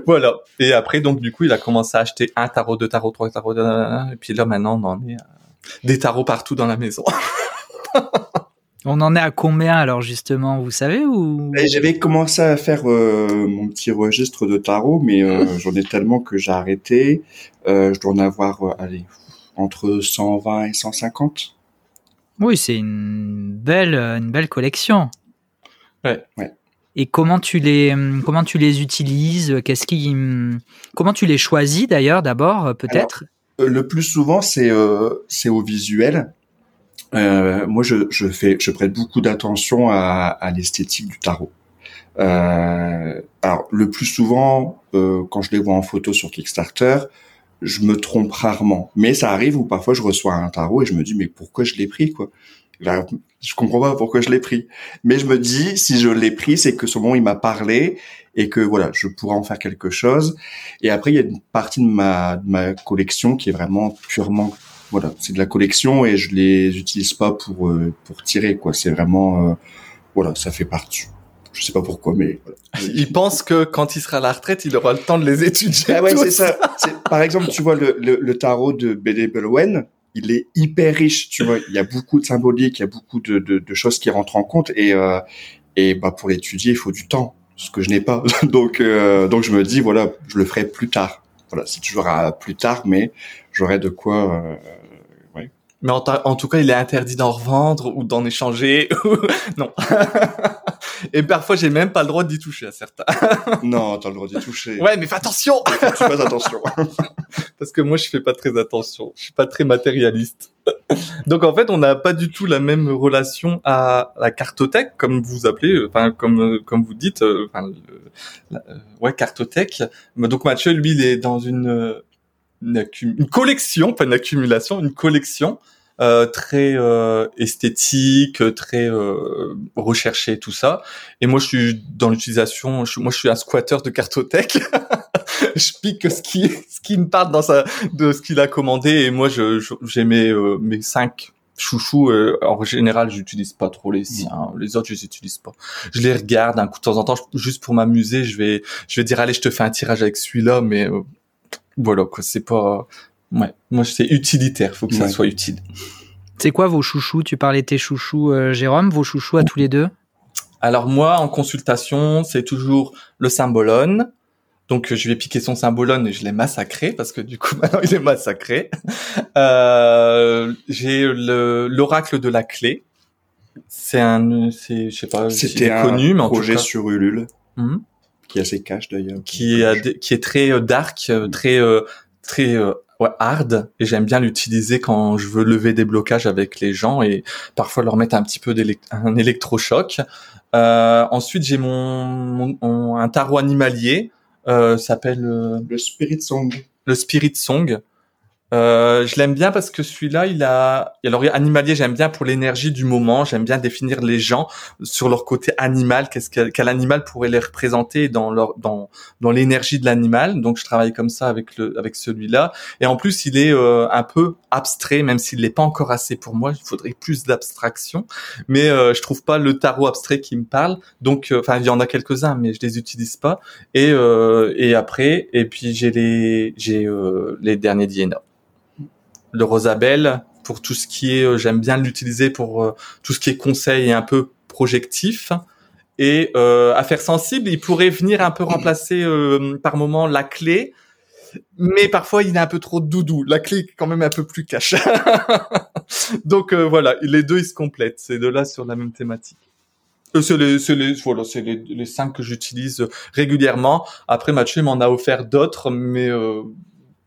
voilà. Et après, donc du coup, il a commencé à acheter un tarot, deux tarots, trois tarots, et puis là maintenant, on en est des tarots partout dans la maison. On en est à combien alors justement, vous savez ou? J'avais commencé à faire euh, mon petit registre de tarot, mais euh, j'en ai tellement que j'ai arrêté. Euh, je dois en avoir, allez, entre 120 et 150. Oui, c'est une belle, une belle collection. Ouais. ouais. Et comment tu les, comment tu les utilises? Qu'est-ce qui, comment tu les choisis d'ailleurs d'abord peut-être? Le plus souvent, c'est c'est au visuel. Euh, moi, je, je, fais, je prête beaucoup d'attention à, à l'esthétique du tarot. Euh, alors, le plus souvent, euh, quand je les vois en photo sur Kickstarter, je me trompe rarement. Mais ça arrive où parfois je reçois un tarot et je me dis mais pourquoi je l'ai pris quoi? Je comprends pas pourquoi je l'ai pris. Mais je me dis si je l'ai pris, c'est que ce moment il m'a parlé et que voilà, je pourrais en faire quelque chose. Et après, il y a une partie de ma, de ma collection qui est vraiment purement voilà, c'est de la collection et je les utilise pas pour euh, pour tirer quoi. C'est vraiment euh, voilà, ça fait partie. Je sais pas pourquoi, mais il pense que quand il sera à la retraite, il aura le temps de les étudier. Ah ouais, c'est ça. Par exemple, tu vois le, le, tarot de Bede Belwen, il est hyper riche. Tu vois, il y a beaucoup de symboliques, il y a beaucoup de, de, de choses qui rentrent en compte et euh, et bah pour l'étudier, il faut du temps, ce que je n'ai pas. donc donc je me dis voilà, je le ferai plus tard. Voilà, c'est toujours à plus tard, mais j'aurai de quoi mais en, tout cas, il est interdit d'en revendre ou d'en échanger. non. Et parfois, j'ai même pas le droit d'y toucher à certains. non, t'as le droit d'y toucher. Ouais, mais fais attention. fais attention. Parce que moi, je fais pas très attention. Je suis pas très matérialiste. Donc en fait, on n'a pas du tout la même relation à la cartothèque, comme vous appelez, enfin comme comme vous dites, euh, enfin, ouais cartothèque. Donc Mathieu, lui, il est dans une une, collection, pas une accumulation, une collection euh, très euh, esthétique, très euh, recherchée, tout ça. Et moi, je suis dans l'utilisation. Moi, je suis un squatter de cartothèque. je pique ce qui, ce qui me parle dans sa, de ce qu'il a commandé. Et moi, je, j'ai mes, euh, mes cinq chouchous. Euh, en général, j'utilise pas trop les siens. Les autres, je les utilise pas. Je les regarde un coup de temps en temps, juste pour m'amuser. Je vais, je vais dire allez, je te fais un tirage avec celui-là, mais voilà quoi, c'est pas ouais, moi c'est utilitaire, faut que ça soit utile. C'est quoi vos chouchous? Tu parlais de tes chouchous euh, Jérôme, vos chouchous à tous les deux? Alors moi en consultation, c'est toujours le symbolone. Donc je vais piquer son symbolone et je l'ai massacré parce que du coup maintenant il est massacré. Euh, j'ai le l'oracle de la clé. C'est un c'est je sais pas, c'était connu mais en projet sur Ulule. Mmh qui est assez cash d'ailleurs. Qui est qui est très euh, dark, euh, mm. très euh, très ouais, hard et j'aime bien l'utiliser quand je veux lever des blocages avec les gens et parfois leur mettre un petit peu d'un électrochoc. Euh, ensuite, j'ai mon, mon, un tarot animalier euh, s'appelle le Spirit Song. Le Spirit Song. Euh, je l'aime bien parce que celui-là, il a, alors animalier, j'aime bien pour l'énergie du moment. J'aime bien définir les gens sur leur côté animal. Qu'est-ce que, quel animal pourrait les représenter dans leur, dans, dans l'énergie de l'animal. Donc, je travaille comme ça avec le, avec celui-là. Et en plus, il est euh, un peu abstrait, même s'il n'est pas encore assez pour moi. Il faudrait plus d'abstraction. Mais euh, je trouve pas le tarot abstrait qui me parle. Donc, euh, enfin, il y en a quelques-uns, mais je les utilise pas. Et et après, et puis j'ai les, j'ai les derniers Diana le Rosabelle pour tout ce qui est, euh, j'aime bien l'utiliser pour euh, tout ce qui est conseil et un peu projectif. Et euh, affaires sensibles, il pourrait venir un peu remplacer euh, par moment la clé, mais parfois il est un peu trop doudou. La clé est quand même un peu plus cash. Donc voilà, les deux ils se complètent. C'est de là sur la même thématique. c'est les, les, voilà, c'est les, les, cinq que j'utilise régulièrement. Après, Mathieu m'en a offert d'autres, mais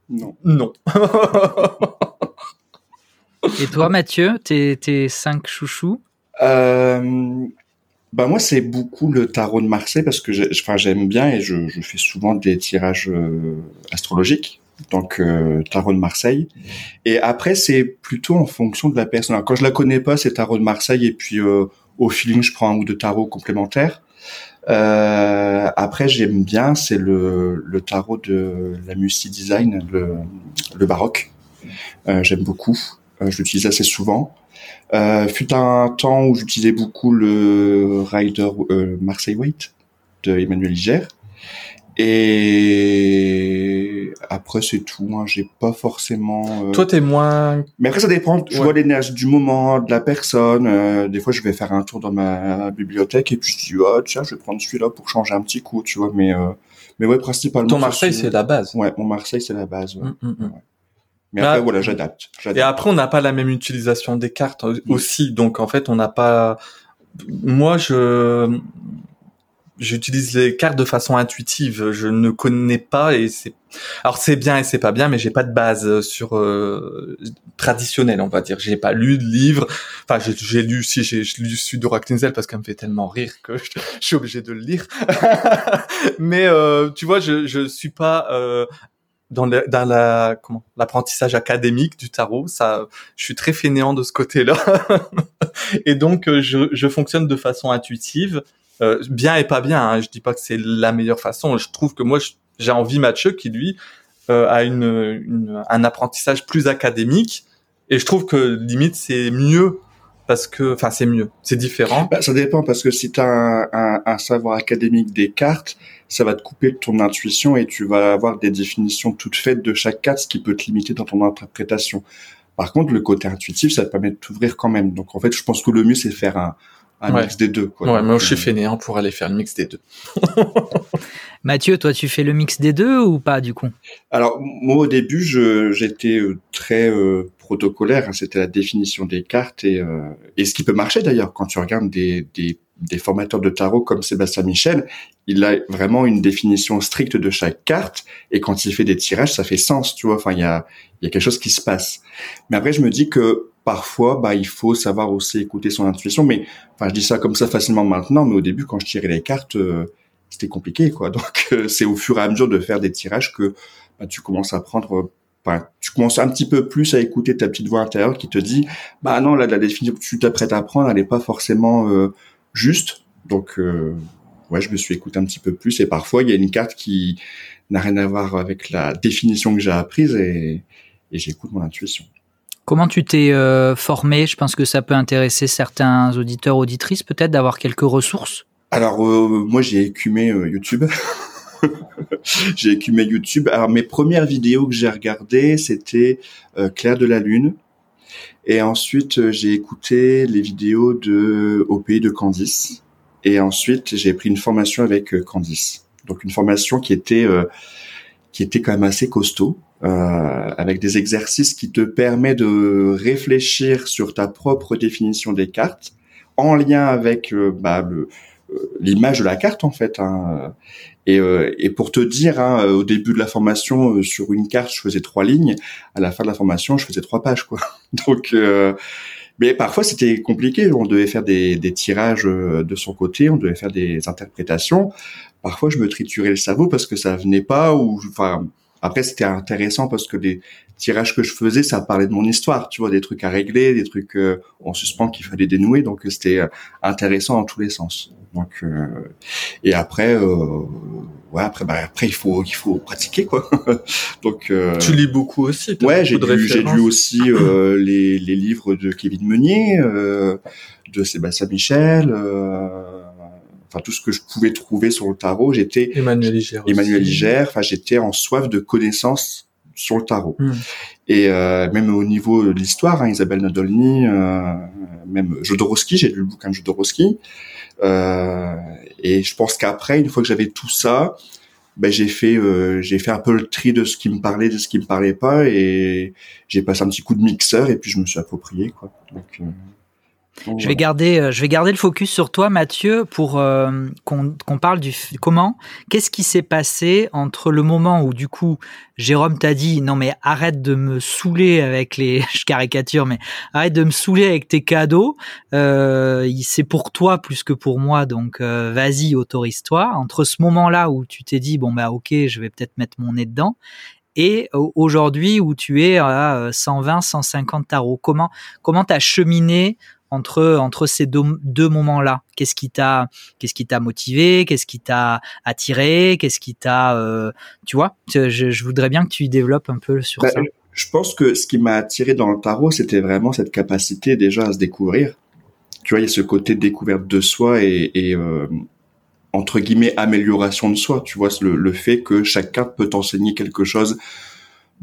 non. Non. Et toi, Mathieu, tes, tes cinq chouchous euh, bah moi, c'est beaucoup le tarot de Marseille parce que j'aime bien et je, fais souvent des tirages euh, astrologiques. donc euh, tarot de Marseille. Et après, c'est plutôt en fonction de la personne. quand je la connais pas, c'est tarot de Marseille, et puis euh, au feeling, je prends un ou deux tarots complémentaires. Après, j'aime bien, c'est le, le tarot de la Musti Design, le, le baroque. J'aime beaucoup. Euh, je l'utilise assez souvent. Euh, fut un temps où j'utilisais beaucoup le Rider Marseille Weight de Emmanuel Liger. Et après c'est tout. Hein. J'ai pas forcément. Euh... Toi t'es moins. Mais après ça dépend. Je vois l'énergie du moment, de la personne. Euh, des fois je vais faire un tour dans ma bibliothèque et puis je dis oh tiens je vais prendre celui-là pour changer un petit coup, tu vois. Mais euh... mais ouais principalement. Ton Marseille c'est la base. Ouais mon Marseille c'est la base. Ouais. Mmh, mmh, Mais après, voilà, j'adapte. Et après, on n'a pas la même utilisation des cartes aussi. Donc, en fait, on n'a pas. Moi, je j'utilise les cartes de façon intuitive. Je ne connais pas et c'est alors c'est bien et c'est pas bien, mais j'ai pas de base sur euh, traditionnelle, on va dire. J'ai pas lu de livre. Enfin, j'ai lu si j'ai lu Racklinzel parce qu'elle me fait tellement rire que je, suis obligé de le lire. mais euh, tu vois, je je suis pas euh, dans, dans la comment l'apprentissage académique du tarot. Ça, je suis très fainéant de ce côté-là. et donc euh, je je fonctionne de façon intuitive euh, bien et pas bien. Hein. Je dis pas que c'est la meilleure façon. Je trouve que moi, j'ai envie Mathieu qui lui euh, a une, une, un apprentissage plus académique. Et je trouve que limite c'est mieux parce que, enfin, c'est mieux, c'est différent. Bah, ça dépend parce que si tu as un, un, un, savoir académique des cartes, ça va te couper de ton intuition et tu vas avoir des définitions toutes faites de chaque carte, ce qui peut te limiter dans ton interprétation. Par contre, le côté intuitif, ça te permet de t'ouvrir quand même. Donc, en fait, je pense que le mieux, c'est faire un, un mix des deux. Quoi. Ouais, moi je suis euh, fainéant pour aller faire le mix des deux. Mathieu, toi, tu fais le mix des deux ou pas du coup? Alors moi au début, j'étais euh, très euh, protocolaire. Hein, C'était la définition des cartes et, euh, et ce qui peut marcher d'ailleurs quand tu regardes des, des, des, formateurs de tarot comme Sébastien Michel, il a vraiment une définition stricte de chaque carte et quand il fait des tirages, ça fait sens, tu vois. Enfin, il y a, y a quelque chose qui se passe. Mais après, je me dis que parfois, bah, il faut savoir aussi écouter son intuition. Mais, enfin, je dis ça comme ça facilement maintenant, mais au début, quand je tirais les cartes, euh, c'était compliqué, quoi. Donc, euh, c'est au fur et à mesure de faire des tirages que bah, tu commences à prendre, bah, tu commences un petit peu plus à écouter ta petite voix intérieure qui te dit, bah non, là, la définition que tu t'apprêtes à prendre, elle n'est pas forcément euh, juste. Donc, ouais, je me suis écouté un petit peu plus. Et parfois, il y a une carte qui n'a rien à voir avec la définition que j'ai apprise et, et j'écoute mon intuition. Comment tu t'es euh, formé? Je pense que ça peut intéresser certains auditeurs, auditrices, peut-être d'avoir quelques ressources. Alors euh, moi j'ai écumé euh, YouTube. j'ai écumé YouTube. Alors mes premières vidéos que j'ai regardées c'était Claire de la Lune. Et ensuite j'ai écouté les vidéos de Au pays de Candice. Et ensuite j'ai pris une formation avec Candice. Donc une formation qui était qui était quand même assez costaud euh, avec des exercices qui te permettent de réfléchir sur ta propre définition des cartes en lien avec euh, bah, euh, l'image de la carte en fait. Hein. Et, et, pour te dire, hein, au début de la formation, sur une carte, je faisais trois lignes. À la fin de la formation, je faisais trois pages, quoi. Donc, mais parfois c'était compliqué. On devait faire des, des, tirages de son côté, on devait faire des interprétations. Parfois, je me triturais le cerveau parce que ça venait pas ou, enfin, après, c'était intéressant parce que les tirages que je faisais, ça parlait de mon histoire, tu vois, des trucs à régler, des trucs euh, en suspens qu'il fallait dénouer, donc c'était euh, intéressant dans tous les sens. Donc euh, et après, ouais, après, bah, après il faut il faut pratiquer quoi. donc tu lis beaucoup aussi. Ouais, j'ai lu j'ai lu aussi les les livres de Kevin Meunier, de Sébastien Michel enfin tout ce que je pouvais trouver sur le tarot, j'étais Emmanuel Liger, Emmanuel Liger, enfin j'étais en soif de connaissances sur le tarot. Hmm. Et euh, même au niveau de l'histoire, hein, Isabelle Nadolny, euh, même Jodorowsky, j'ai lu le bouquin de Jodorowsky. Euh, et je pense qu'après, une fois que j'avais tout ça, ben j'ai fait euh, j'ai fait un peu le tri de ce qui me parlait, de ce qui me parlait pas, et j'ai passé un petit coup de mixeur et puis je me suis approprié quoi. Donc, euh, je vais garder, euh, je vais garder le focus sur toi, Mathieu, pour euh, qu'on parle du comment. Qu'est-ce qui s'est passé entre le moment où du coup Jérôme t'a dit non mais arrête de me saouler avec les, je caricature, mais arrête de me saouler avec tes cadeaux. Euh, c'est pour toi plus que pour moi, donc euh, vas-y autorise-toi. Entre ce moment-là où tu t'es dit bon bah ok, je vais peut-être mettre mon nez dedans, et aujourd'hui où tu es à 120, 150 tarots. Comment comment t'as cheminé entre entre ces deux, deux moments-là Qu'est-ce qui t'a qu'est-ce qui t'a motivé? Qu'est-ce qui t'a attiré? Qu'est-ce qui t'a euh, tu vois? Je, je, voudrais bien que tu y développes un peu sur bah, ça. Je pense que ce qui m'a attiré dans le tarot, c'était vraiment cette capacité déjà à se découvrir. Tu vois, il y a ce côté de découverte de soi et, et euh, entre guillemets amélioration de soi. Tu vois, le, le fait que chacun peut t'enseigner quelque chose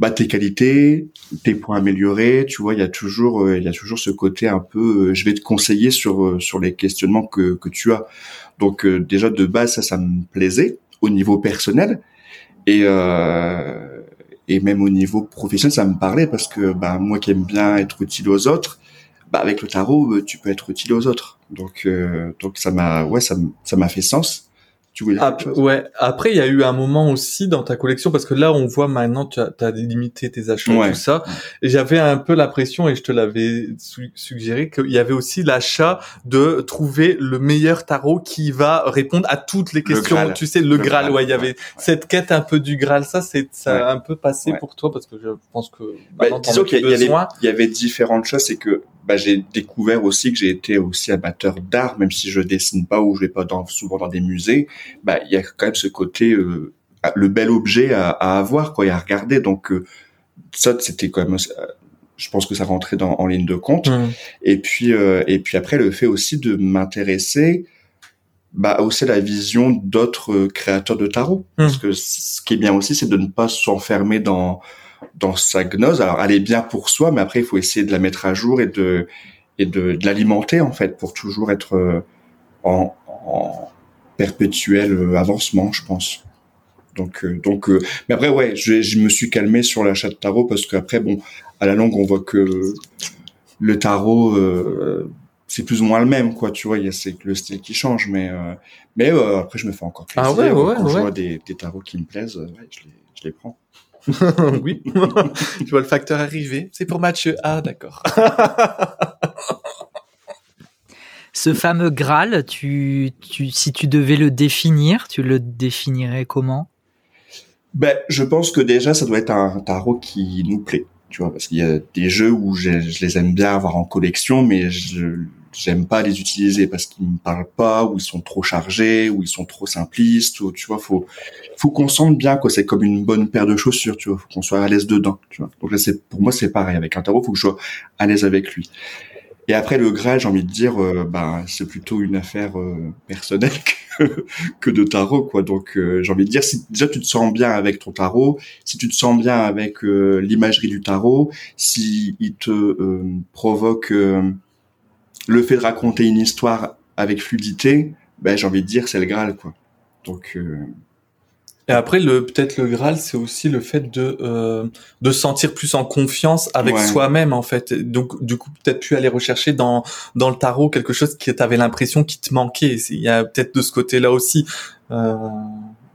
bah, tes qualités, tes points améliorés, tu vois, il y a toujours, euh, il y a toujours ce côté un peu, euh, je vais te conseiller sur euh, sur les questionnements que que tu as. Donc déjà de base ça, ça me plaisait au niveau personnel et et même au niveau professionnel ça me parlait parce que bah moi qui aime bien être utile aux autres, bah avec le tarot tu peux être utile aux autres. Donc donc ça m'a ouais ça ça m'a fait sens tu voulais ouais. Après, il y a eu un moment aussi dans ta collection parce que là, on voit maintenant tu as, as limité tes achats et tout ça. Et j'avais un peu l'impression et je te l'avais suggéré qu'il y avait aussi l'achat de trouver le meilleur tarot qui va répondre à toutes les questions. Tu sais, le, Graal. Ouais, il y avait cette quête un peu du Graal. Ça, c'est ça a un peu passé pour toi parce que je pense que bah, disons qu'il y, y, avait différentes choses. C'est que bah, j'ai découvert aussi que j'ai été aussi amateur d'art, même si je dessine pas ou je vais pas dans, souvent dans des musées. Bah, il y a quand même ce côté, euh, le bel objet à, à, avoir, quoi, et à regarder. Donc, euh, ça, c'était quand même, euh, je pense que ça rentrait dans, en ligne de compte. Mmh. Et puis, et puis après, le fait aussi de m'intéresser, bah, aussi la vision d'autres créateurs de tarot. Mmh. Parce que ce qui est bien aussi, c'est de ne pas s'enfermer dans dans sa gnose. Alors, elle est bien pour soi, mais après, il faut essayer de la mettre à jour et de et de, de l'alimenter en fait pour toujours être euh, en, en perpétuel euh, avancement, je pense. Donc, euh, donc, mais après, ouais, je, je, me suis calmé sur l'achat de tarot parce qu'après, bon, à la longue, on voit que le tarot, c'est plus ou moins le même, quoi. Tu vois, il y a c'est le style qui change, mais mais après, je me fais encore plaisir. Ah ouais, ouais, quand je vois des, des tarots qui me plaisent, ouais, je les, je les prends. oui. tu vois le facteur arriver. C'est pour match A, d'accord. Ce fameux Graal, tu, tu, si tu devais le définir, tu le définirais comment? Ben, je pense que déjà, ça doit être un tarot qui nous plaît. Tu vois, parce qu'il y a des jeux où je, je, les aime bien avoir en collection, mais je j'aime pas les utiliser parce qu'ils me parlent pas ou ils sont trop chargés ou ils sont trop simplistes ou tu vois faut faut qu'on sente bien quoi c'est comme une bonne paire de chaussures tu vois faut qu'on soit à l'aise dedans tu vois. Donc là c'est pour moi c'est pareil avec un tarot faut que je sois à l'aise avec lui. Et après le Graal j'ai envie de dire euh, bah c'est plutôt une affaire euh, personnelle que, que, de tarot quoi. Donc euh, j'ai envie de dire si déjà tu te sens bien avec ton tarot si tu te sens bien avec l'imagerie du tarot si il te provoque le fait de raconter une histoire avec fluidité, ben j'ai envie de dire c'est le Graal quoi. Donc euh... et après le peut-être le Graal c'est aussi le fait de euh, de sentir plus en confiance avec soi-même en fait. Donc du coup peut-être plus aller rechercher dans dans le tarot quelque chose qui t'avait l'impression qui te manquait. Il y a peut-être de ce côté-là aussi. Euh,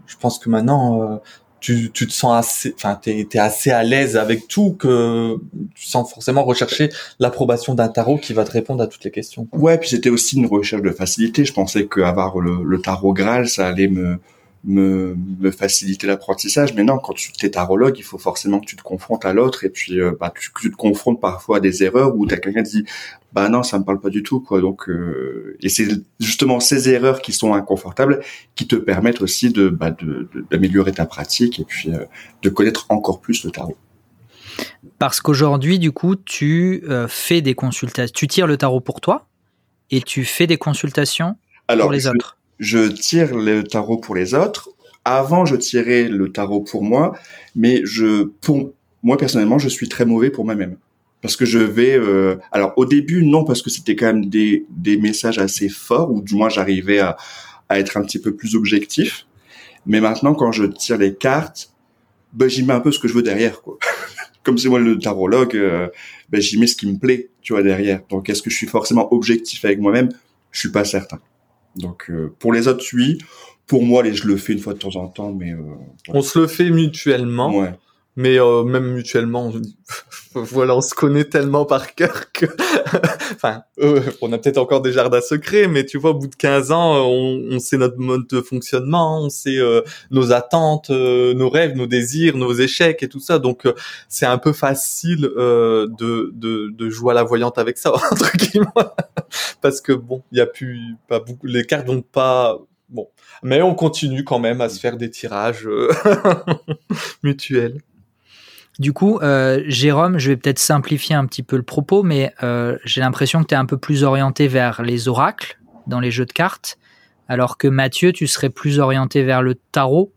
je pense que maintenant euh, tu, tu te sens assez, enfin, t'es es assez à l'aise avec tout que tu sens forcément rechercher l'approbation d'un tarot qui va te répondre à toutes les questions. Ouais, puis c'était aussi une recherche de facilité. Je pensais qu'avoir le, le tarot Graal, ça allait me me, me faciliter l'apprentissage. Mais non, quand tu es tarologue, il faut forcément que tu te confrontes à l'autre et puis euh, bah, tu, tu, te confrontes parfois à des erreurs où tu as quelqu'un qui dit bah non, ça me parle pas du tout quoi. Donc euh, et c'est justement ces erreurs qui sont inconfortables qui te permettent aussi de bah, d'améliorer ta pratique et puis euh, de connaître encore plus le tarot. Parce qu'aujourd'hui, du coup, tu fais des consultations, tu tires le tarot pour toi et tu fais des consultations pour les autres je tire le tarot pour les autres. Avant, je tirais le tarot pour moi, mais je, pour moi personnellement, je suis très mauvais pour moi-même parce que je vais. Euh, alors au début, non, parce que c'était quand même des des messages assez forts, ou du moins j'arrivais à à être un petit peu plus objectif. Mais maintenant, quand je tire les cartes, ben, j'y mets un peu ce que je veux derrière, quoi. Comme c'est moi le tarologue, euh, ben, j'y mets ce qui me plaît, tu vois, derrière. Donc, est-ce que je suis forcément objectif avec moi-même? Je suis pas certain. Donc euh, pour les autres, oui. Pour moi, les, je le fais une fois de temps en temps, mais euh, on se le fait mutuellement. Ouais. Mais euh, même mutuellement, voilà, on se connaît tellement par cœur que, enfin, euh, on a peut-être encore des jardins secrets, mais tu vois, au bout de 15 ans, on, on sait notre mode de fonctionnement, on sait euh, nos attentes, nos rêves, nos désirs, nos échecs et tout ça. Donc, c'est un peu facile de, de, de jouer à la voyante avec ça, entre guillemets, parce que bon, il y a plus pas beaucoup, les cartes n'ont pas bon, mais on continue quand même à se faire des tirages mutuels. Du coup, euh, Jérôme, je vais peut-être simplifier un petit peu le propos, mais euh, j'ai l'impression que tu es un peu plus orienté vers les oracles dans les jeux de cartes, alors que Mathieu, tu serais plus orienté vers le tarot.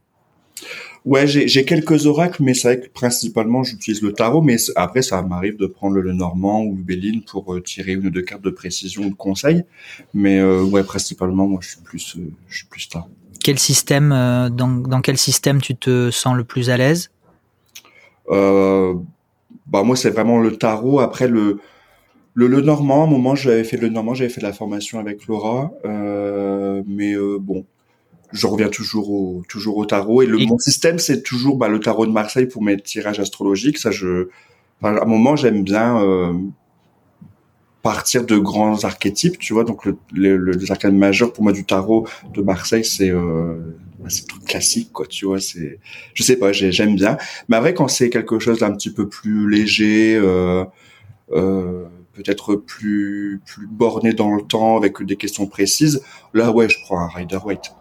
Ouais, j'ai quelques oracles, mais c'est vrai que principalement j'utilise le tarot, mais après ça m'arrive de prendre le Normand ou le Béline pour euh, tirer une ou deux cartes de précision ou de conseil. Mais euh, ouais, principalement moi je suis plus, euh, je suis plus tarot. Quel système, dans, dans quel système tu te sens le plus à l'aise? euh, bah moi c'est vraiment le tarot. Après le le, le normand, à un moment j'avais fait le normand, j'avais fait la formation avec Laura, euh, mais euh, bon, je reviens toujours au toujours au tarot et le mon système c'est toujours bah, le tarot de Marseille pour mes tirages astrologiques. Ça je à un moment j'aime bien euh, partir de grands archétypes, tu vois. Donc le, le, les arcanes majeurs pour moi du tarot de Marseille c'est euh, c'est tout classique quoi tu vois c'est je sais pas j'aime bien. Mais après quand c'est quelque chose d'un petit peu plus léger euh, euh, peut-être plus plus borné dans le temps avec des questions précises là ouais je prends un Rider Waite.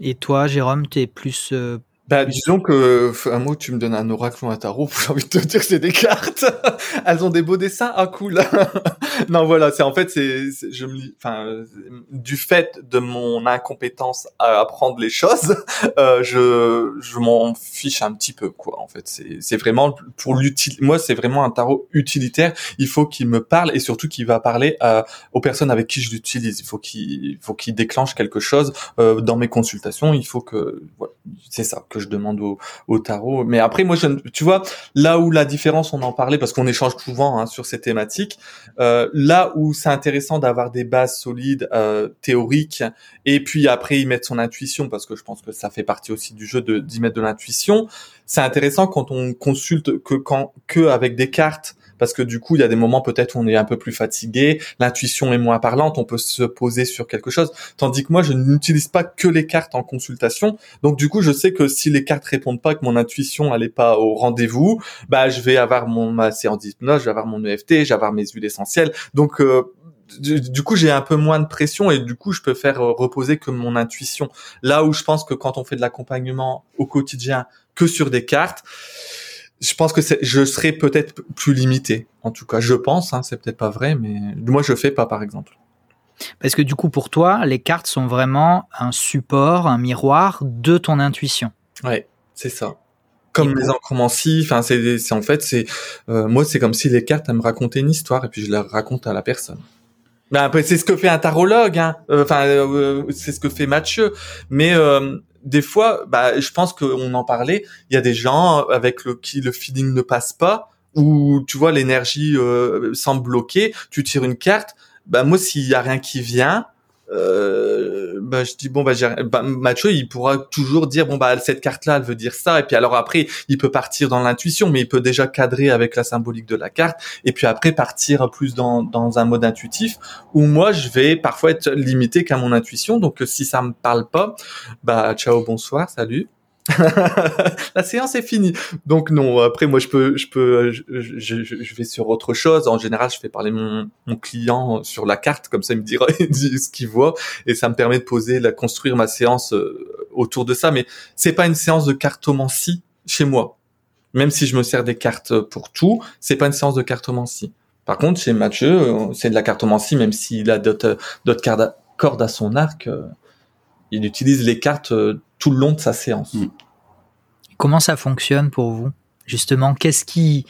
Et toi Jérôme tu es plus euh, bah, disons que, un mot, tu me donnes un oracle ou un tarot, j'ai envie de te dire c'est des cartes. Elles ont des beaux dessins. Ah, cool. non, voilà, c'est en fait, c'est, je me, enfin, du fait de mon incompétence à apprendre les choses, euh, je, je m'en fiche un petit peu, quoi. En fait, c'est, c'est vraiment pour l'util, moi, c'est vraiment un tarot utilitaire. Il faut qu'il me parle et surtout qu'il va parler à, aux personnes avec qui je l'utilise. Il faut qu'il, il faut qu'il déclenche quelque chose euh, dans mes consultations. Il faut que, voilà, c'est ça que je demande au, tarot. Mais après, moi, je, tu vois, là où la différence, on en parlait parce qu'on échange souvent hein, sur ces thématiques. Euh, là où c'est intéressant d'avoir des bases solides, euh, théoriques, et puis après y mettre son intuition parce que je pense que ça fait partie aussi du jeu de d'y mettre de l'intuition. C'est intéressant quand on consulte que quand que avec des cartes parce que du coup, il y a des moments peut-être où on est un peu plus fatigué, l'intuition est moins parlante, on peut se poser sur quelque chose. Tandis que moi, je n'utilise pas que les cartes en consultation. Donc du coup, je sais que si les cartes répondent pas, que mon intuition n'allait pas au rendez-vous, bah je vais avoir mon ma séance d'hypnose, je vais avoir mon EFT, je vais avoir mes huiles essentielles. Donc euh, du, coup, j'ai un peu moins de pression et du coup, je peux faire reposer que mon intuition. Là où je pense que quand on fait de l'accompagnement au quotidien que sur des cartes, je pense que je serais peut-être plus limité. En tout cas, je pense, hein, c'est peut-être pas vrai, mais moi je fais pas par exemple. Parce que du coup, pour toi, les cartes sont vraiment un support, un miroir de ton intuition. Ouais, c'est ça. Comme les encromancies, enfin c'est en fait c'est euh, moi c'est comme si les cartes elles me racontaient une histoire et puis je la raconte à la personne. Ben après c'est ce que fait un tarologue, hein. Euh, enfin euh, c'est ce que fait Mathieu. Mais des fois, bah, je pense qu'on en parlait. Il y a des gens avec le, qui le feeling ne passe pas, ou tu vois l'énergie euh, semble bloquer. Tu tires une carte. Bah moi, s'il y a rien qui vient, euh, bah, je dis bon bah, bah il pourra toujours dire bon bah cette carte là elle veut dire ça. Et puis alors après il peut partir dans l'intuition mais il peut déjà cadrer avec la symbolique de la carte. Et puis après partir plus dans, dans un mode intuitif où moi je vais parfois être limité qu'à mon intuition. Donc si ça me parle pas bah ciao bonsoir salut la séance est finie. Donc non, après moi je peux, je peux, je, je, vais sur autre chose. En général, je fais parler mon, mon client sur la carte, comme ça il me dira ce qu'il voit et ça me permet de poser, la construire ma séance euh, autour de ça. Mais c'est pas une séance de cartomancie chez moi. Même si je me sers des cartes pour tout, c'est pas une séance de cartomancie. Par contre, chez Mathieu, euh, c'est de la cartomancie, même s'il a d'autres cordes à son arc. Euh, il utilise les cartes tout le long de sa séance. Mm. Comment ça fonctionne pour vous? Justement, qu'est-ce qui,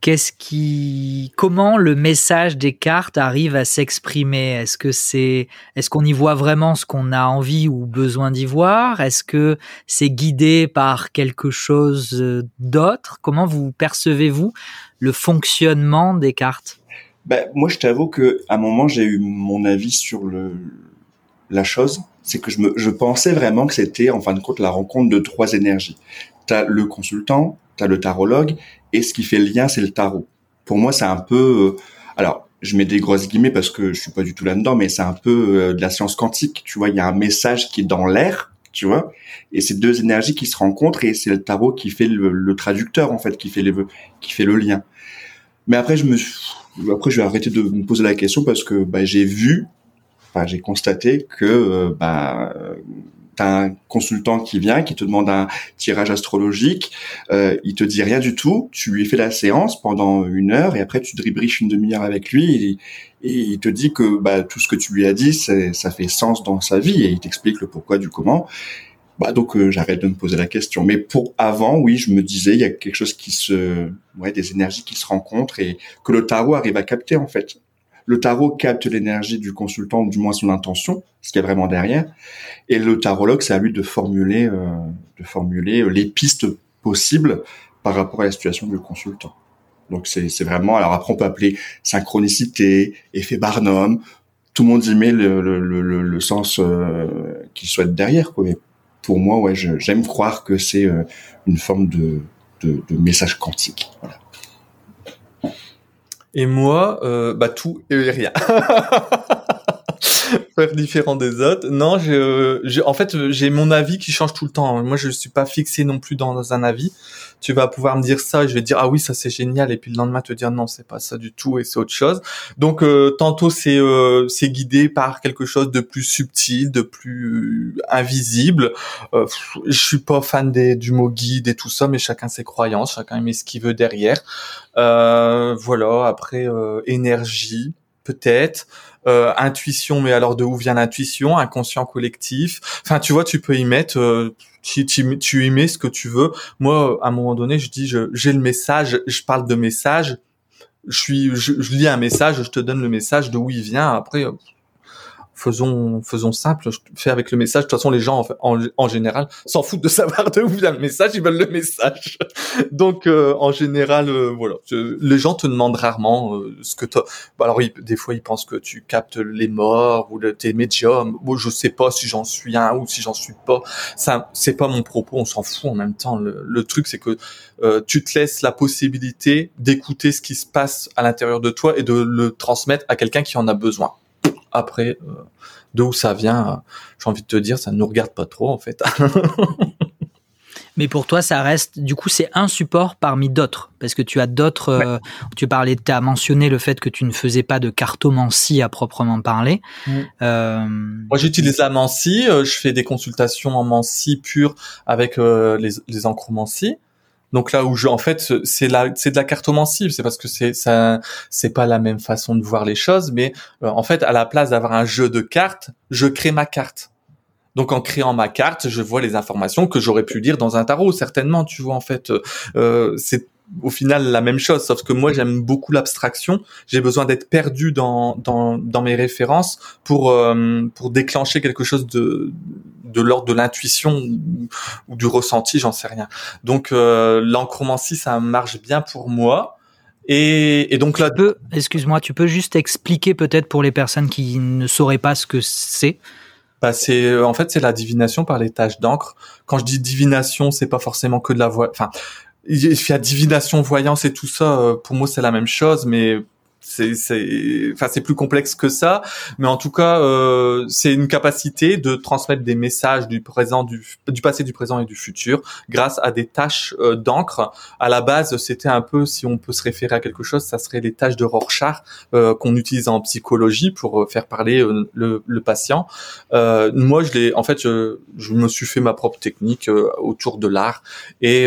qu'est-ce qui, comment le message des cartes arrive à s'exprimer? Est-ce que c'est, est-ce qu'on y voit vraiment ce qu'on a envie ou besoin d'y voir? Est-ce que c'est guidé par quelque chose d'autre? Comment vous percevez-vous le fonctionnement des cartes? Ben, moi, je t'avoue que à un moment, j'ai eu mon avis sur le la chose c'est que je, me, je pensais vraiment que c'était en fin de compte la rencontre de trois énergies. t'as le consultant, t'as le tarologue, et ce qui fait le lien, c'est le tarot. Pour moi, c'est un peu, euh, alors, je mets des grosses guillemets parce que je suis pas du tout là-dedans, mais c'est un peu euh, de la science quantique. Tu vois, il y a un message qui est dans l'air, tu vois, et c'est deux énergies qui se rencontrent et c'est le tarot qui fait le, traducteur en fait, qui fait qui fait le lien. Mais après, je me, après, je vais arrêter de me poser la question parce que bah, j'ai vu, enfin, j'ai constaté que euh, bah, t'as un consultant qui vient, qui te demande un tirage astrologique, euh, il te dit rien du tout, tu lui fais la séance pendant une heure et après tu dribriches une demi-heure avec lui et, il te dit que bah, tout ce que tu lui as dit, ça fait sens dans sa vie et il t'explique le pourquoi du comment. Bah donc euh, j'arrête de me poser la question. Mais pour avant, oui, je me disais il y a quelque chose qui se, ouais, des énergies qui se rencontrent et que le tarot arrive à capter en fait. Le tarot capte l'énergie du consultant, ou du moins son intention, ce qu'il y a vraiment derrière. Et le tarologue, c'est à lui de formuler, euh, de formuler euh, les pistes possibles par rapport à la situation du consultant. Donc c'est vraiment. Alors après, on peut appeler synchronicité, effet Barnum. Tout le monde y met le, le, le, le sens euh, qu'il souhaite derrière. Quoi. Mais pour moi, ouais, j'aime croire que c'est euh, une forme de, de, de message quantique. Voilà. Et moi, euh, bah tout et rien. Faire différent des autres. Non, je, en fait, j'ai mon avis qui change tout le temps. Moi, je suis pas fixé non plus dans un avis tu vas pouvoir me dire ça et je vais dire ah oui ça c'est génial et puis le lendemain te dire non c'est pas ça du tout et c'est autre chose. Donc euh, tantôt c'est euh, c'est guidé par quelque chose de plus subtil, de plus invisible. Euh, je suis pas fan des, du mot guide et tout ça, mais chacun ses croyances, chacun met ce qu'il veut derrière. Euh, voilà après énergie peut-être. Euh, intuition, mais alors de où vient l'intuition Inconscient collectif. Enfin, tu vois, tu peux y mettre euh, tu, tu, tu y mets ce que tu veux. Moi, à un moment donné, je dis, j'ai le message, je parle de message, je suis, je, je, lis un message, je te donne le message de où il vient. Après, faisons faisons simple, fais avec le message. De toute façon, les gens en, en, général s'en foutent de savoir de où vient le message, ils veulent le message. Donc euh, en général, euh, voilà, les gens te demandent rarement euh, ce que tu. Bah, alors des fois ils pensent que tu captes les morts ou le, tes médiums. Moi, je sais pas si j'en suis un ou si j'en suis pas. Ça, c'est pas mon propos. On s'en fout en même temps. Le, le truc, c'est que tu te laisses la possibilité d'écouter ce qui se passe à l'intérieur de toi et de le transmettre à quelqu'un qui en a besoin après, euh, d'où ça vient, euh, j'ai envie de te dire, ça ne nous regarde pas trop en fait. Mais pour toi, ça reste, du coup, c'est un support parmi d'autres, parce que tu as d'autres. Euh, tu parlais, tu as mentionné le fait que tu ne faisais pas de cartomancie à proprement parler. Mm. Moi, j'utilise la mancie. je fais des consultations en mancie pure avec les, les encromancies. Donc là où je, en fait, c'est la, c'est de la cartomancie, c'est parce que c'est ça, c'est pas la même façon de voir les choses, mais euh, en fait, à la place d'avoir un jeu de cartes, je crée ma carte. Donc en créant ma carte, je vois les informations que j'aurais pu lire dans un tarot, certainement. Tu vois, en fait, euh, c'est au final la même chose, sauf que moi j'aime beaucoup l'abstraction. J'ai besoin d'être perdu dans, dans, dans mes références pour euh, pour déclencher quelque chose de de l'ordre de l'intuition ou, du ressenti, j'en sais rien. Donc euh, l'encromancie, ça marche bien pour moi. Et, et donc là, excuse-moi, tu peux juste expliquer peut-être pour les personnes qui ne sauraient pas ce que c'est? Bah c'est euh, en fait c'est la divination par les taches d'encre. Quand je dis divination, c'est pas forcément que de la voix. Enfin, il y a divination, voyance et tout ça. Euh, pour moi, c'est la même chose, mais c'est enfin c'est plus complexe que ça mais en tout cas euh, c'est une capacité de transmettre des messages du présent du, du passé du présent et du futur grâce à des tâches euh, d'encre. À la base c'était un peu si on peut se référer à quelque chose ça serait les tâches de Rorschach euh, qu'on utilise en psychologie pour euh, faire parler euh, le, le, patient. Moi je l'ai en fait je, je me suis fait ma propre technique autour de l'art et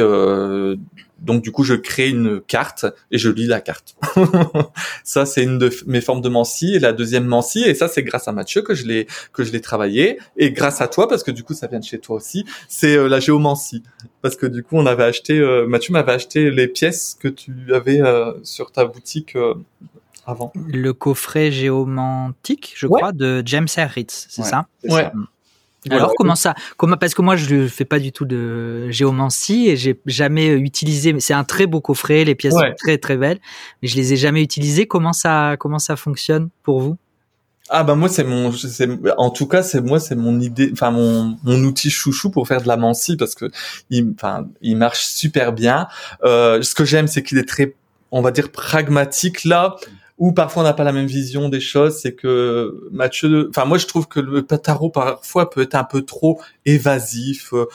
donc du coup, je crée une carte et je lis la carte. ça, c'est une de mes formes de Mancy et la deuxième Mancy et ça, c'est grâce à Mathieu que je l'ai que je l'ai travaillé et grâce à toi parce que du coup, ça vient de chez toi aussi. C'est euh, la géomancie parce que du coup, on avait acheté euh, Mathieu m'avait acheté les pièces que tu avais euh, sur ta boutique avant. Le coffret géomantique, je crois, de James Herritz, c'est ça? Ouais. Alors comment ça Comment parce que moi je ne fais pas du tout de géomancie et j'ai jamais utilisé. C'est un très beau coffret, les pièces sont très très belles, mais je les ai jamais utilisées. Comment ça comment ça fonctionne pour vous? Ah bah moi c'est mon c'est en tout cas c'est moi c'est mon idée enfin mon mon outil chouchou pour faire de la mancie parce que il enfin il marche super bien. Euh, ce que j'aime c'est qu'il est très on va dire pragmatique là où parfois on n'a pas la même vision des choses, c'est que Mathieu, enfin moi je trouve que le tarot parfois peut être un peu trop évasif. Euh,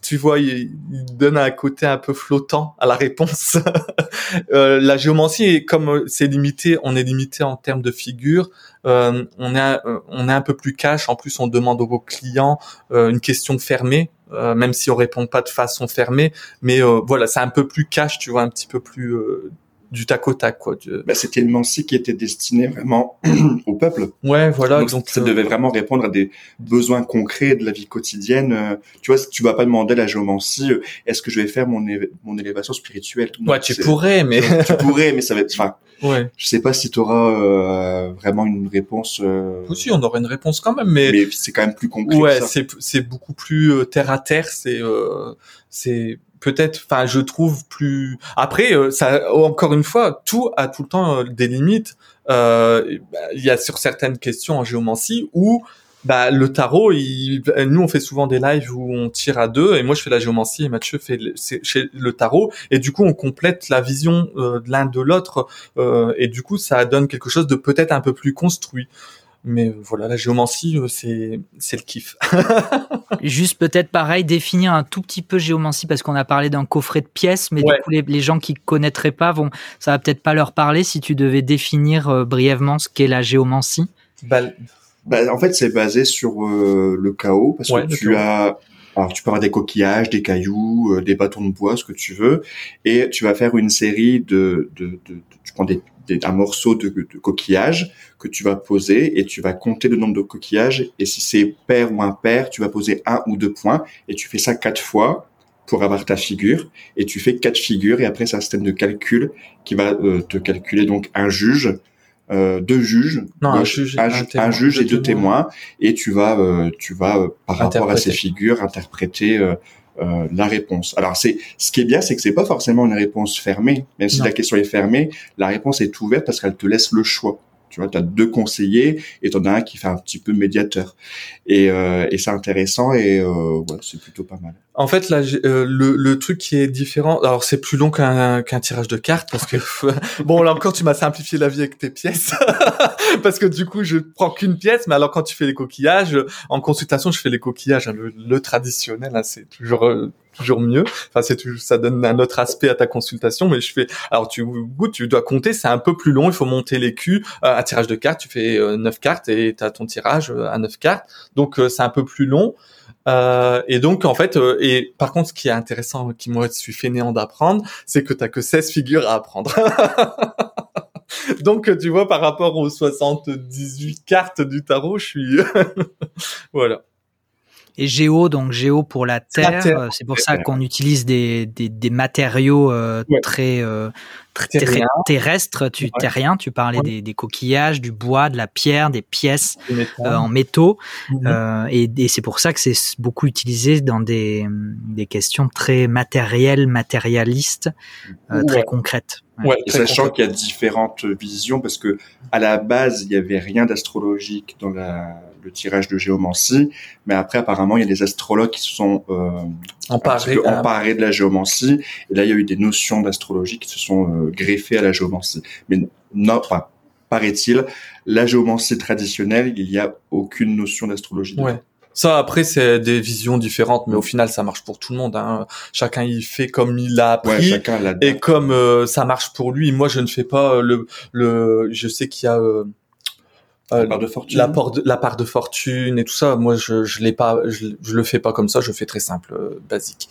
tu vois, il, donne un côté un peu flottant à la réponse. euh, la géomancie, comme euh, c'est limité, on est limité en termes de figures. Euh, on est euh, on est un peu plus cash. En plus, on demande aux clients une question fermée, même si on répond pas de façon fermée. Mais voilà, c'est un peu plus cash, tu vois, un petit peu plus du tac au tac quoi. Bah, c'était une mancie qui était destinée vraiment au peuple. Ouais, voilà. Donc, ça devait vraiment répondre à des besoins concrets de la vie quotidienne. Euh, tu vois, tu vas pas demander à la géomancie euh, est-ce que je vais faire mon mon élévation spirituelle? ouais, tu pourrais, mais tu pourrais, mais ça va être. Enfin, ouais. Je sais pas si tu auras euh, vraiment une réponse. Euh... Aussi, on aurait une réponse quand même, mais, mais c'est quand même plus concret. Ouais, c'est c'est beaucoup plus terre à terre. C'est c'est peut-être, enfin, je trouve plus. Après, euh, ça, encore une fois, tout a tout le temps euh, des limites. Euh, bah, il y a sur certaines questions en géomancie où bah, le tarot, il, nous on fait souvent des lives où on tire à deux et moi je fais la géomancie et Mathieu fait le, le tarot et du coup on complète la vision de l'un de l'autre et du coup ça donne quelque chose de peut-être un peu plus construit. Mais voilà, la géomancie, euh, c'est c'est le kiff. Juste peut-être pareil, définir un tout petit peu géomancie parce qu'on a parlé d'un coffret de pièces, mais du coup les, les, gens qui connaîtraient pas vont, ça va peut-être pas leur parler. Si tu devais définir euh, brièvement ce qu'est la géomancie. Bah, bah, en fait, c'est basé sur euh, le chaos parce que tu as alors tu peux avoir des coquillages, des cailloux, des bâtons de bois, ce que tu veux, et tu vas faire une série de, de, de, de tu prends des un morceau de, de, coquillage que tu vas poser et tu vas compter le nombre de coquillages. Et si c'est pair ou impair, tu vas poser un ou deux points et tu fais ça quatre fois pour avoir ta figure. Et tu fais quatre figures et après c'est un système de calcul qui va euh, te calculer donc un juge, euh, deux juges, non, un, juge, un, juge et deux témoins. et tu vas euh, tu vas par rapport à ces figures interpréter euh, la réponse. Alors c'est ce qui est bien, c'est que c'est pas forcément une réponse fermée. Même si la question est fermée, la réponse est ouverte parce qu'elle te laisse le choix. Tu vois, tu as deux conseillers et t'en as un qui fait un petit peu médiateur. Et, euh, et c'est intéressant et euh, ouais, c'est plutôt pas mal. En fait, là, euh, le, le truc qui est différent, alors c'est plus long qu'un qu'un tirage de cartes parce que bon là encore tu m'as simplifié la vie avec tes pièces parce que du coup je prends qu'une pièce, mais alors quand tu fais les coquillages en consultation, je fais les coquillages hein, le, traditionnel, hein, c'est toujours euh, toujours mieux. Enfin, c'est ça donne un autre aspect à ta consultation, mais je fais. Alors tu tu dois compter, c'est un peu plus long. Il faut monter les culs. Euh, un tirage de cartes, tu fais euh, neuf cartes et tu as ton tirage euh, à neuf cartes. Donc c'est un peu plus long. et donc en fait, et par contre, ce qui est intéressant, qui moi je suis fainéant d'apprendre, c'est que t'as que 16 figures à apprendre. donc tu vois, par rapport aux 78 cartes du tarot, je suis voilà et géo, donc géo pour la terre. Euh, c'est pour ça qu'on utilise des, des, des matériaux euh, très, euh, très terrestres, tu terriens. Tu parlais des, des, coquillages, du bois, de la pierre, des pièces en métaux. Mhm. et, et c'est pour ça que c'est beaucoup utilisé dans des, des questions très matérielles, matérialistes, très concrètes. Ouais, sachant qu'il y a différentes visions, parce que à la base, il n'y avait rien d'astrologique dans la le tirage de géomancie, mais après apparemment il y a des astrologues qui se sont euh, emparés, emparés de la géomancie, et là il y a eu des notions d'astrologie qui se sont euh, greffées à la géomancie. Mais non, pas paraît-il, la géomancie traditionnelle, il n'y a aucune notion d'astrologie. Ouais. Ça, après, c'est des visions différentes, mais au final, ça marche pour tout le monde. Hein. Chacun il fait comme il l'a appris ouais, et comme euh, ça marche pour lui. Moi, je ne fais pas euh, le le. Je sais qu'il y a euh, la part de fortune. La, de, la part de fortune et tout ça. Moi, je, je l'ai pas, je, le fais pas comme ça. Je fais très simple, euh, basique.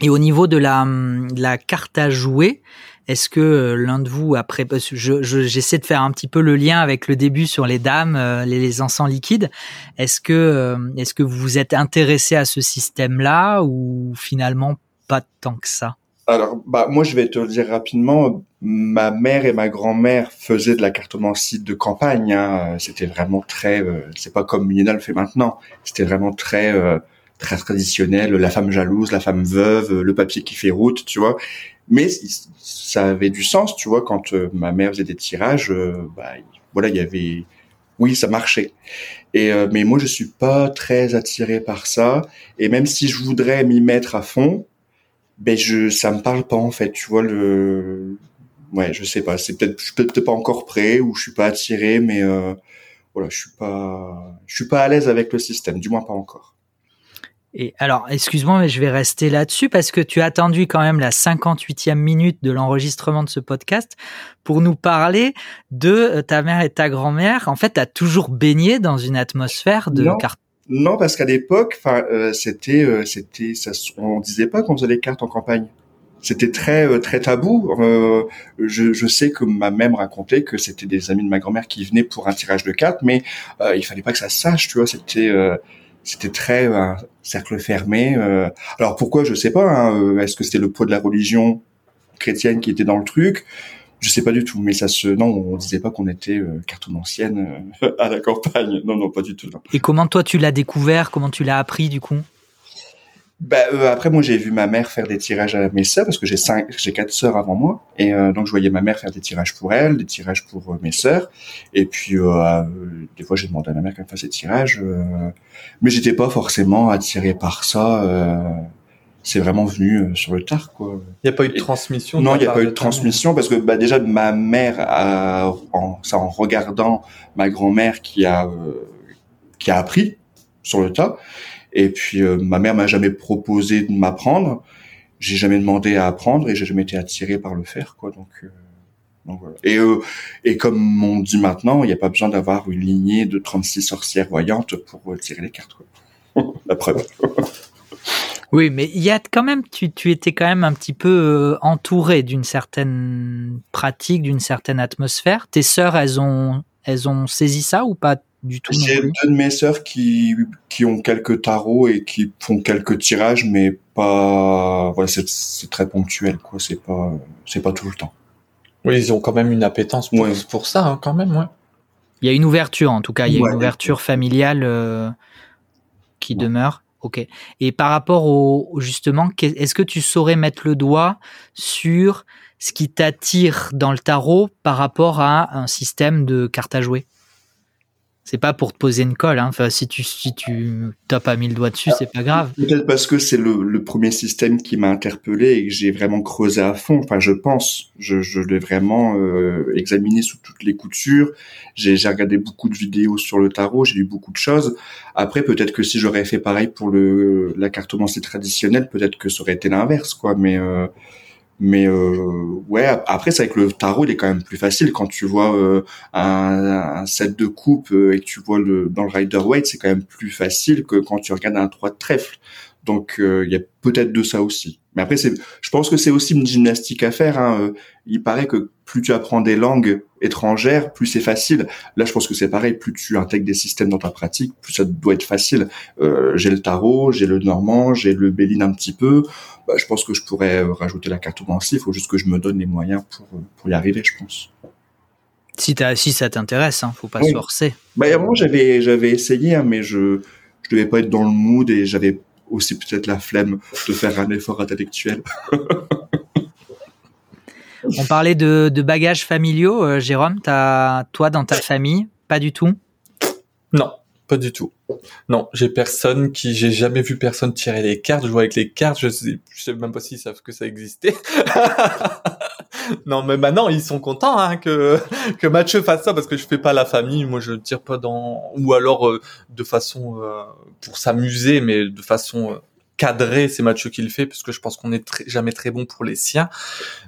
Et au niveau de la, de la carte à jouer, est-ce que euh, l'un de vous, après, je, j'essaie de faire un petit peu le lien avec le début sur les dames, euh, les, les encens liquides. Est-ce que, est-ce que vous vous êtes intéressé à ce système-là ou finalement pas tant que ça? Alors, bah, moi, je vais te le dire rapidement. Ma mère et ma grand-mère faisaient de la cartomancie de campagne. Hein. C'était vraiment très. Euh, c'est pas comme Milena le fait maintenant. C'était vraiment très euh, très traditionnel. La femme jalouse, la femme veuve, le papier qui fait route, tu vois. Mais ça avait du sens, tu vois, quand euh, ma mère faisait des tirages. bah, voilà, il y avait oui, ça marchait. Et euh, mais moi, je suis pas très attiré par ça. Et même si je voudrais m'y mettre à fond, ben je, ça me parle pas en fait. Tu vois le, ouais, je sais pas. C'est peut-être, je suis peut-être pas encore prêt ou je suis pas attiré, mais euh, voilà, je suis pas, je suis pas à l'aise avec le système, du moins pas encore. Et alors, excuse-moi, mais je vais rester là-dessus parce que tu as attendu quand même la 58e minute de l'enregistrement de ce podcast pour nous parler de euh, ta mère et ta grand-mère. En fait, tu as toujours baigné dans une atmosphère de cartes. Non, parce qu'à l'époque, enfin, euh, c'était, euh, c'était, ça, on disait pas qu'on faisait les cartes en campagne. C'était très, très tabou. je, je sais que ma mère racontait que c'était des amis de ma grand-mère qui venaient pour un tirage de cartes, mais il fallait pas que ça sache, tu vois. C'était c'était très un cercle fermé. Euh. alors pourquoi je sais pas. Hein, euh, est-ce que c'était le poids de la religion chrétienne qui était dans le truc? Je sais pas du tout. Mais ça se non, on disait pas qu'on était euh, cartomancienne euh, à la campagne. Non, non, pas du tout. Et comment toi tu l'as découvert? Comment tu l'as appris du coup? Bah, euh, après, moi, j'ai vu ma mère faire des tirages à mes sœurs parce que j'ai cinq, j'ai quatre sœurs avant moi, et euh, donc je voyais ma mère faire des tirages pour elle, des tirages pour euh, mes sœurs, et puis des fois, j'ai demandé à ma mère qu'elle fasse des tirages, mais j'étais pas forcément attiré par ça. C'est vraiment venu sur le tard, quoi. Il n'y a pas eu de transmission. non, il n'y a pas eu de transmission parce que bah, déjà ma mère, a, en, ça, en regardant ma grand-mère qui a qui a appris sur le tas et puis euh, ma mère m'a jamais proposé de m'apprendre. J'ai jamais demandé à apprendre et j'ai jamais été attiré par le faire, quoi. Donc, euh, donc voilà. Et, euh, et comme on dit maintenant, il n'y a pas besoin d'avoir une lignée de 36 sorcières voyantes pour tirer les cartes. Quoi. La preuve. Oui, mais il y a quand même, tu, tu étais quand même un petit peu entouré d'une certaine pratique, d'une certaine atmosphère. Tes sœurs, elles ont, elles ont saisi ça ou pas du tout J'ai deux de mes sœurs qui, qui ont quelques tarots et qui font quelques tirages, mais pas. Voilà, c'est très ponctuel, quoi. C'est pas, c'est pas tout le temps. Oui, ils ont quand même une appétence pour, pour ça, hein, quand même, ouais. Il y a une ouverture, en tout cas, il y a une ouverture familiale euh, qui demeure. Ok. Et par rapport au justement, est-ce que tu saurais mettre le doigt sur ce qui t'attire dans le tarot par rapport à un système de cartes à jouer? C'est pas pour te poser une colle. Hein. Enfin, si tu si tu t'as pas mis le doigt dessus, c'est pas grave. Peut-être parce que c'est le, le, premier système qui m'a interpellé et que j'ai vraiment creusé à fond. Enfin, je pense, je, je l'ai vraiment euh, examiné sous toutes les coutures. J'ai regardé beaucoup de vidéos sur le tarot, j'ai lu beaucoup de choses. Après, peut-être que si j'aurais fait pareil pour le la cartomancie traditionnelle, peut-être que ça aurait été l'inverse, quoi. Mais euh, mais euh, ouais, après c'est avec le tarot, il est quand même plus facile quand tu vois euh, un, un, set de coupe euh, et que tu vois le dans le Rider Waite, c'est quand même plus facile que quand tu regardes un 3 de trèfle. Donc il y a peut-être de ça aussi. Mais après, c'est, je pense que c'est aussi une gymnastique à faire. Hein. Il paraît que plus tu apprends des langues étrangères, plus c'est facile. Là, je pense que c'est pareil. Plus tu intègres des systèmes dans ta pratique, plus ça doit être facile. Euh, j'ai le tarot, j'ai le normand, j'ai le béline un petit peu. Bah, je pense que je pourrais rajouter la cartomancie. Il faut juste que je me donne les moyens pour, pour y arriver, je pense. Si, as, si ça t'intéresse, hein, faut pas se forcer. Bah, moi, j'avais, j'avais essayé, hein, mais je, je devais pas être dans le mood et j'avais aussi peut-être la flemme de faire un effort intellectuel. On parlait de, bagages familiaux, euh, Jérôme. As, toi, dans ta famille, pas du tout? Non, pas du tout. Non, j'ai personne qui, j'ai jamais vu personne tirer les cartes. Je vois avec les cartes, je sais, sais même pas s'ils savent que ça existait. non, mais maintenant ils sont contents hein, que que Mathieu fasse ça parce que je fais pas la famille. Moi, je tire pas dans ou alors euh, de façon euh, pour s'amuser, mais de façon euh, cadrée. C'est Mathieu qui le fait parce que je pense qu'on est jamais très bon pour les siens.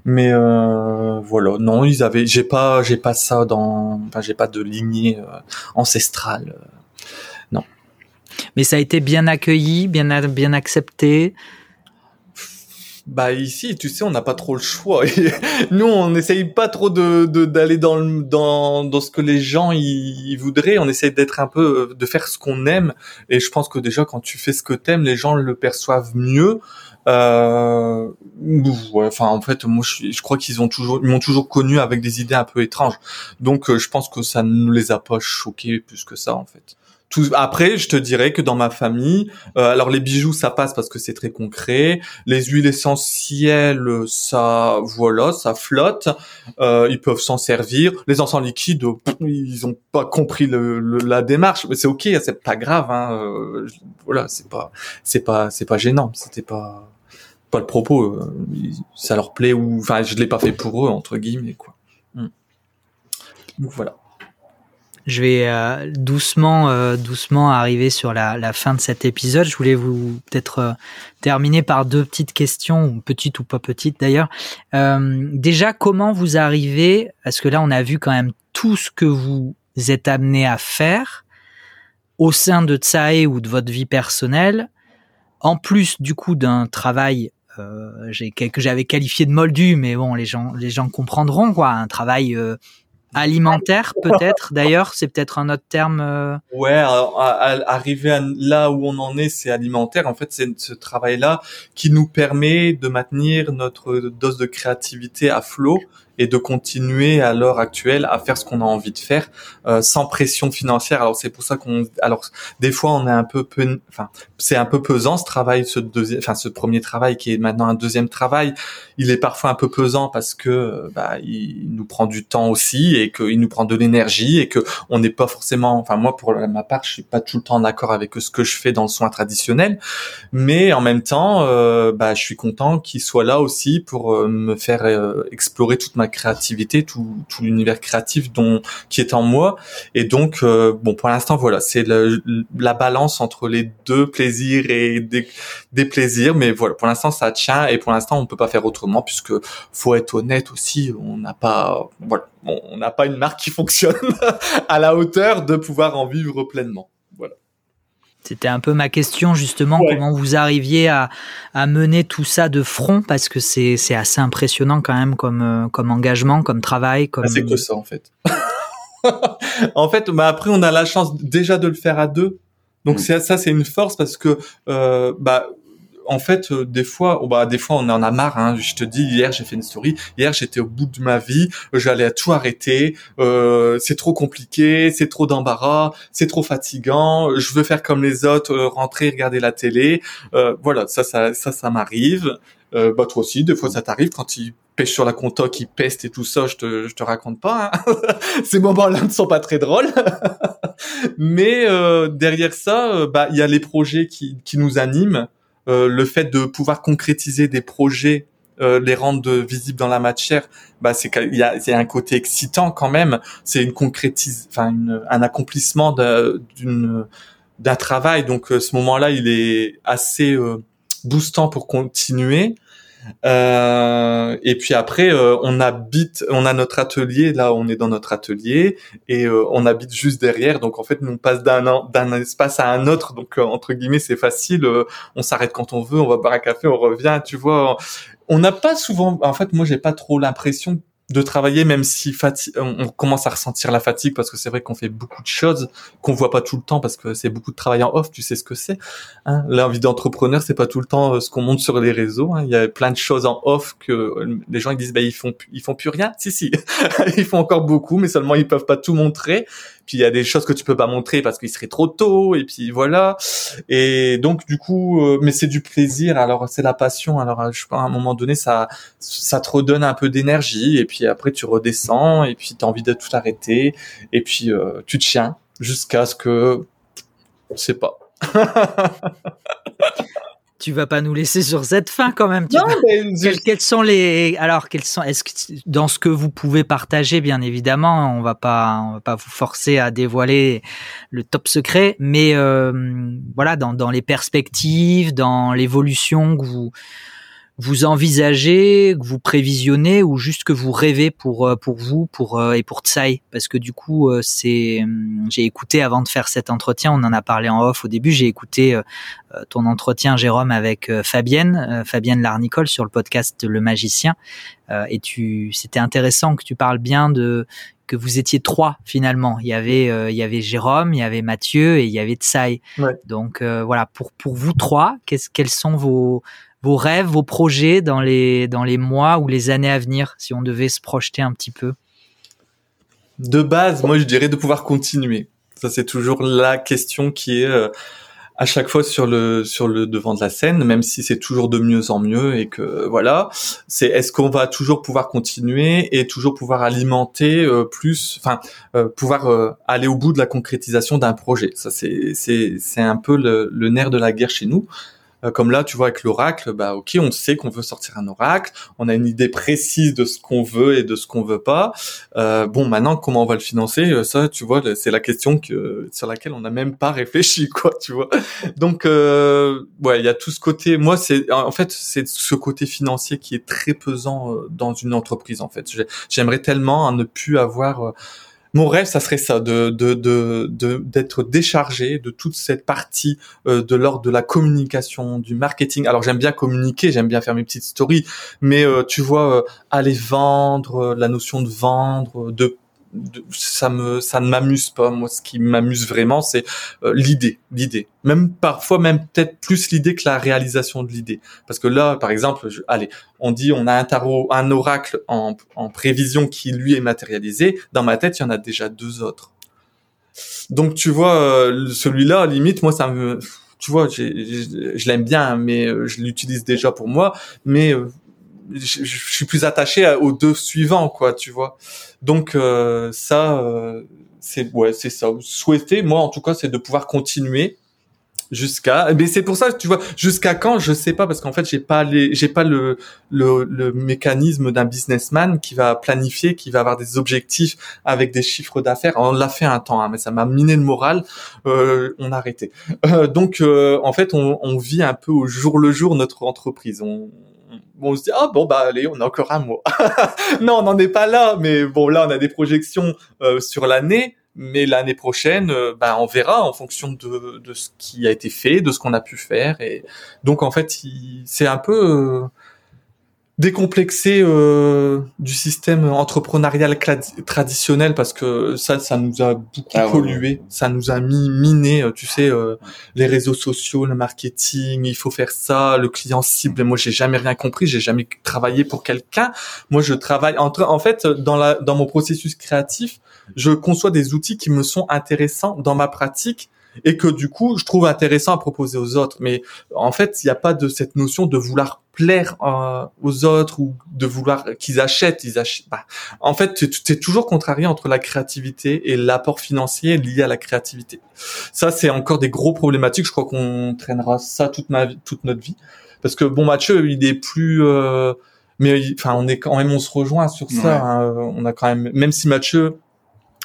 Mais voilà, non, ils avaient, j'ai pas, j'ai pas ça dans, enfin, j'ai pas de lignée ancestrale. non. Mais ça a été bien accueilli, bien bien accepté. Bah ici, tu sais, on n'a pas trop le choix. Nous, on n'essaye pas trop de d'aller dans, dans dans ce que les gens ils voudraient. On essaye d'être un peu de faire ce qu'on aime. Et je pense que déjà quand tu fais ce que t'aimes, les gens le perçoivent mieux. Euh, ouais, enfin en fait moi je, je crois qu'ils ont toujours ils m'ont toujours connu avec des idées un peu étranges donc euh, je pense que ça ne les a pas choqués plus que ça en fait tout, après, je te dirais que dans ma famille, euh, alors les bijoux, ça passe parce que c'est très concret. Les huiles essentielles, ça, voilà, ça flotte. Euh, ils peuvent s'en servir. Les encens liquides, ils ont pas compris le, la démarche, mais c'est ok, c'est pas grave. Hein. Euh, voilà, c'est pas, c'est pas, c'est pas gênant. C'était pas, pas le propos. Euh, ça leur plaît ou, enfin, je l'ai pas fait pour eux entre guillemets quoi. Hmm. Donc voilà je vais euh, doucement, euh, doucement arriver sur la, la, fin de cet épisode. Je voulais vous peut-être euh, terminer par deux petites questions, petites ou pas petites d'ailleurs. déjà, comment vous arrivez Parce que là, on a vu quand même tout ce que vous êtes amené à faire au sein de Tsae ou de votre vie personnelle, en plus du coup d'un travail que j'avais qualifié de moldu, mais bon, les gens, les gens comprendront quoi, un travail alimentaire peut-être d'ailleurs c'est peut-être un autre terme euh... ouais arriver là où on en est c'est alimentaire. En fait c'est ce travail là qui nous permet de maintenir notre dose de créativité à flot et de continuer à l'heure actuelle à faire ce qu'on a envie de faire euh, sans pression financière. Alors c'est pour ça qu'on, alors des fois on est un peu, peu enfin c'est un peu pesant ce travail, ce deuxième, enfin ce premier travail qui est maintenant un deuxième travail. Il est parfois un peu pesant parce que bah il nous prend du temps aussi et qu'il nous prend de l'énergie et que on n'est pas forcément, enfin moi pour ma part je suis pas tout le temps d'accord avec ce que je fais dans le soin traditionnel, mais en même temps euh, bah je suis content qu'il soit là aussi pour euh, me faire euh, explorer toute ma créativité, tout, tout l'univers créatif dont qui est en moi. Et donc, euh, bon, pour l'instant, voilà, c'est la balance entre les deux plaisirs et des, des plaisirs. Mais voilà, pour l'instant, ça tient. Et pour l'instant, on peut pas faire autrement puisque faut être honnête aussi. On n'a pas, voilà, on n'a pas une marque qui fonctionne à la hauteur de pouvoir en vivre pleinement. C'était un peu ma question justement, comment vous arriviez à, à, mener tout ça de front parce que c'est assez impressionnant quand même comme, euh, comme engagement, comme travail. Comme... C'est que ça en fait. en fait, bah après on a la chance déjà de le faire à deux. Donc mm. ça c'est une force parce que euh, bah en fait, euh, des fois, oh, bah, des fois, on en a marre. Hein. Je te dis, hier, j'ai fait une story. Hier, j'étais au bout de ma vie. J'allais tout arrêter. Euh, c'est trop compliqué. C'est trop d'embarras. C'est trop fatigant. Je veux faire comme les autres, euh, rentrer, regarder la télé. Euh, voilà, ça, ça, ça, ça m'arrive. Euh, bah toi aussi, des fois, ça t'arrive quand il pêche sur la compta, qui peste et tout ça. Je te, je te raconte pas. Hein. Ces moments-là ne sont pas très drôles. Mais derrière ça, bah, il y a les projets qui, qui nous animent. Euh, le fait de pouvoir concrétiser des projets euh, les rendre visibles dans la matière, bah c'est il y a, un côté excitant quand même. C'est une concrétise, enfin un accomplissement d'une d'un travail. Donc euh, ce moment-là, il est assez boostant pour continuer. Euh, et puis après, euh, on habite, on a notre atelier. Là, on est dans notre atelier et euh, on habite juste derrière. Donc en fait, nous on passe d'un d'un espace à un autre. Donc entre guillemets, c'est facile. on s'arrête quand on veut. On va boire un café, on revient. Tu vois, on n'a pas souvent. En fait, moi, j'ai pas trop l'impression de travailler même si on commence à ressentir la fatigue parce que c'est vrai qu'on fait beaucoup de choses qu'on voit pas tout le temps parce que c'est beaucoup de travail en off tu sais ce que c'est hein. L'envie d'entrepreneur c'est pas tout le temps euh, ce qu'on monte sur les réseaux hein. il y a plein de choses en off que les gens ils disent bah ils font ils font plus rien. Si si. Ils font encore beaucoup mais seulement ils peuvent pas tout montrer il y a des choses que tu peux pas montrer parce qu'il serait trop tôt et puis voilà. Et donc du coup euh, mais c'est du plaisir alors c'est la passion alors je pense à un moment donné ça ça te redonne un peu d'énergie et puis après tu redescends et puis tu as envie de tout arrêter et puis euh, tu tiens jusqu'à ce que je sais pas tu vas pas nous laisser sur cette fin quand même. non, quels, sont les alors quels sont est-ce que dans ce que vous pouvez partager bien évidemment, on va pas on va pas vous forcer à dévoiler le top secret, mais euh, voilà dans dans les perspectives, dans l'évolution que vous vous envisagez, que vous prévisionnez ou juste que vous rêvez pour euh, pour vous pour euh, et pour Tsai? Parce que du coup euh, c'est hum, j'ai écouté avant de faire cet entretien, on en a parlé en off au début, j'ai écouté ton entretien Jérôme avec Fabienne Fabienne Larnicole sur le podcast Le Magicien et tu c'était intéressant que tu parles bien de que vous étiez trois finalement. Il y avait il y avait Jérôme, il y avait Mathieu et il y avait Tsai. Donc voilà pour pour vous trois, qu'est-ce quels sont vos vos rêves, vos projets dans les, dans les mois ou les années à venir, si on devait se projeter un petit peu? De base, moi je dirais de pouvoir continuer. Ça c'est toujours la question qui est euh, à chaque fois sur le sur le devant de la scène, même si c'est toujours de mieux en mieux et que voilà, c'est est-ce qu'on va toujours pouvoir continuer et toujours pouvoir alimenter euh, plus, enfin euh, pouvoir aller au bout de la concrétisation d'un projet? Ça c'est un peu le nerf de la guerre chez nous. Euh, comme là, tu vois, avec l'oracle, bah ok, on sait qu'on veut sortir un oracle, on a une idée précise de ce qu'on veut et de ce qu'on veut pas. Euh, bon, maintenant, comment on va le financer? Euh, Ça, tu vois, c'est la question que sur laquelle on n'a même pas réfléchi, quoi, tu vois. Donc, euh, ouais, il y a tout ce côté. Moi, c'est en fait, c'est ce côté financier qui est très pesant dans une entreprise. En fait, j'aimerais tellement ne plus avoir mon rêve, ça serait ça, de d'être déchargé de toute cette partie euh, de l'ordre de la communication, du marketing. Alors j'aime bien communiquer, j'aime bien faire mes petites stories, mais euh, tu vois, euh, aller vendre, la notion de vendre, de ça me ça ne m'amuse pas moi ce qui m'amuse vraiment c'est euh, l'idée l'idée. Même parfois même peut-être plus l'idée que la réalisation de l'idée. Parce que là par exemple allez on dit on a un tarot un oracle en, prévision qui lui est matérialisé. Dans ma tête il y en a déjà deux autres. Donc tu vois euh, celui-là limite moi ça me tu vois je l'aime bien mais euh, je l'utilise déjà pour moi. Mais je, suis plus attaché aux deux suivants, quoi, tu vois. Donc euh, ça, euh, c'est ouais, c'est ça. Souhaiter, moi en tout cas, c'est de pouvoir continuer jusqu'à mais c'est pour ça tu vois jusqu'à quand je sais pas parce qu'en fait j'ai pas les j'ai pas le, le le mécanisme d'un businessman qui va planifier qui va avoir des objectifs avec des chiffres d'affaires on l'a fait un temps hein, mais ça m'a miné le moral euh, on a arrêté euh, donc en fait on, on vit un peu au jour le jour notre entreprise on se dit ah bon bah allez on a encore un mois. Non on n'en est pas là mais bon là on a des projections euh, sur l'année mais l'année prochaine euh, bah on verra en fonction de, de ce qui a été fait de ce qu'on a pu faire et donc en fait c'est un peu euh, décomplexé euh, du système entrepreneurial traditionnel parce que ça ça nous a beaucoup ah pollué. Ça nous a mis miné euh, tu sais euh, les réseaux sociaux le marketing il faut faire ça le client cible. Moi j'ai jamais rien compris. J'ai jamais travaillé pour quelqu'un. Moi je travaille entre en fait dans la dans mon processus créatif je conçois des outils qui me sont intéressants dans ma pratique et que du coup je trouve intéressant à proposer aux autres. Mais en fait, il n'y a pas de cette notion de vouloir plaire euh, aux autres ou de vouloir qu'ils achètent. Ils achètent. Bah, en fait, tu es toujours contrarié entre la créativité et l'apport financier lié à la créativité. Ça, c'est encore des gros problématiques. Je crois qu'on traînera ça toute ma vie, toute notre vie. Parce que bon, Mathieu, il est plus euh, mais enfin on est quand même on se rejoint sur ça hein. on a quand même même si Mathieu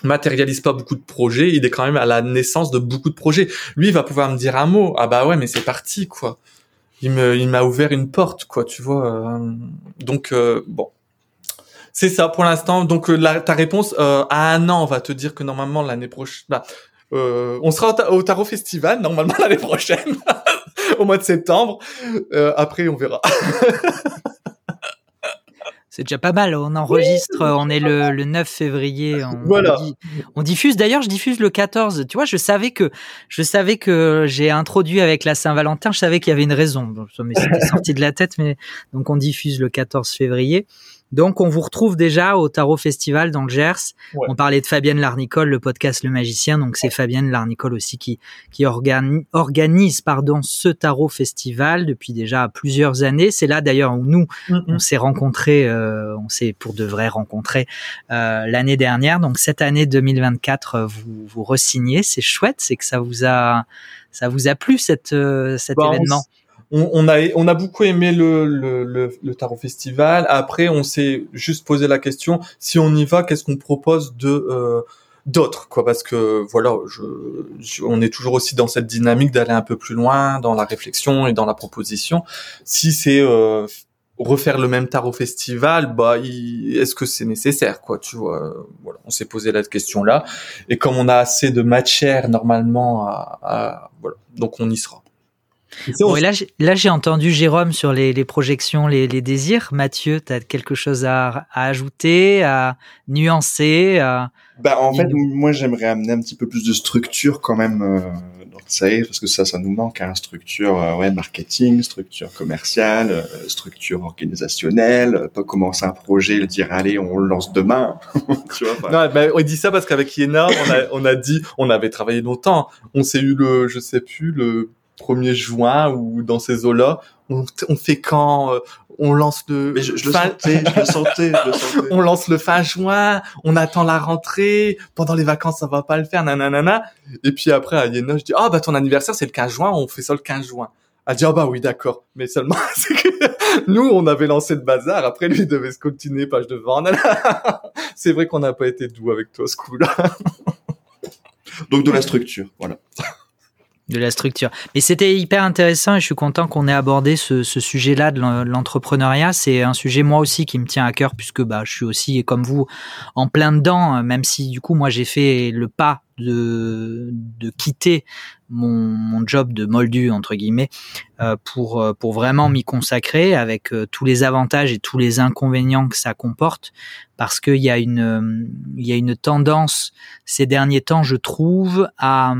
matérialise pas beaucoup de projets, il est quand même à la naissance de beaucoup de projets. Lui, il va pouvoir me dire un mot. Ah bah ouais, mais c'est parti, quoi. Il me, il m'a ouvert une porte, quoi, tu vois. Euh. Donc, euh, bon. C'est ça pour l'instant. Donc, euh, ta réponse, à un an, on va te dire que normalement, l'année prochaine, bah, on sera au, Tarot Festival, normalement, l'année prochaine, au mois de septembre. après, on verra. C'est déjà pas mal. On enregistre, on est le, le 9 février. On, voilà. On, diffuse. D'ailleurs, je diffuse le 14. Tu vois, je savais que je savais que j'ai introduit avec la Saint-Valentin. Je savais qu'il y avait une raison. Mais c'était sorti de la tête. Mais donc on diffuse le 14 février. Donc, on vous retrouve déjà au Tarot Festival dans le Gers. On parlait de Fabienne Larnicole, le podcast Le Magicien. Donc, c'est Fabienne Larnicole aussi qui, qui organise, pardon, ce Tarot Festival depuis déjà plusieurs années. C'est là d'ailleurs où nous, on s'est rencontrés, euh, on s'est pour de vrai rencontrés euh, l'année dernière. Donc, cette année 2024, vous vous resignez. C'est chouette. C'est que ça vous a, ça vous a plu cette, euh, cet bah, événement on, a on a beaucoup aimé le, le, le, tarot festival. Après, on s'est juste posé la question si on y va, qu'est-ce qu'on propose de euh, d'autres quoi? Parce que voilà je, on est toujours aussi dans cette dynamique d'aller un peu plus loin dans la réflexion et dans la proposition. Si c'est euh, refaire le même tarot festival bah est-ce que c'est nécessaire quoi? Tu vois voilà on s'est posé la question là et comme on a assez de matière normalement à, à voilà donc on y sera là, j'ai entendu Jérôme sur les, projections, les, désirs. Mathieu, tu as quelque chose à, ajouter, à nuancer Bah, En fait, moi, j'aimerais amener un petit peu plus de structure quand même euh, dans sales parce que ça, ça nous manque, hein, structure euh, ouais, marketing, structure commerciale, euh, structure organisationnelle, pas commencer un projet, le dire allez, on le lance demain. tu vois, non, ben, on dit ça parce qu'avec Yéna, on a, on a dit, on avait travaillé longtemps. On s'est eu le, je sais plus, le 1er juin ou dans ces eaux-là, on, on, fait quand euh, on lance le Mais je, je le sentais, je le sentais, je le sentais. on lance le fin juin, on attend la rentrée, pendant les vacances ça va pas le faire, nanana. Et puis après à Yéna, je dis "Ah bah ton anniversaire c'est le 15 juin, on fait ça le 15 juin." Elle dit "Ah bah oui, d'accord." Mais seulement c'est que nous on avait lancé le bazar, après lui il devait se continuer page devant. c'est vrai qu'on n'a pas été doux avec toi ce coup-là. Donc de la structure, voilà de la structure. Mais c'était hyper intéressant et je suis content qu'on ait abordé ce, ce sujet-là de l'entrepreneuriat. C'est un sujet moi aussi qui me tient à cœur puisque bah je suis aussi comme vous en plein dedans. Même si du coup moi j'ai fait le pas de, de quitter mon, mon job de moldu entre guillemets euh, pour pour vraiment m'y consacrer avec euh, tous les avantages et tous les inconvénients que ça comporte parce qu'il y a une il y a une tendance ces derniers temps je trouve à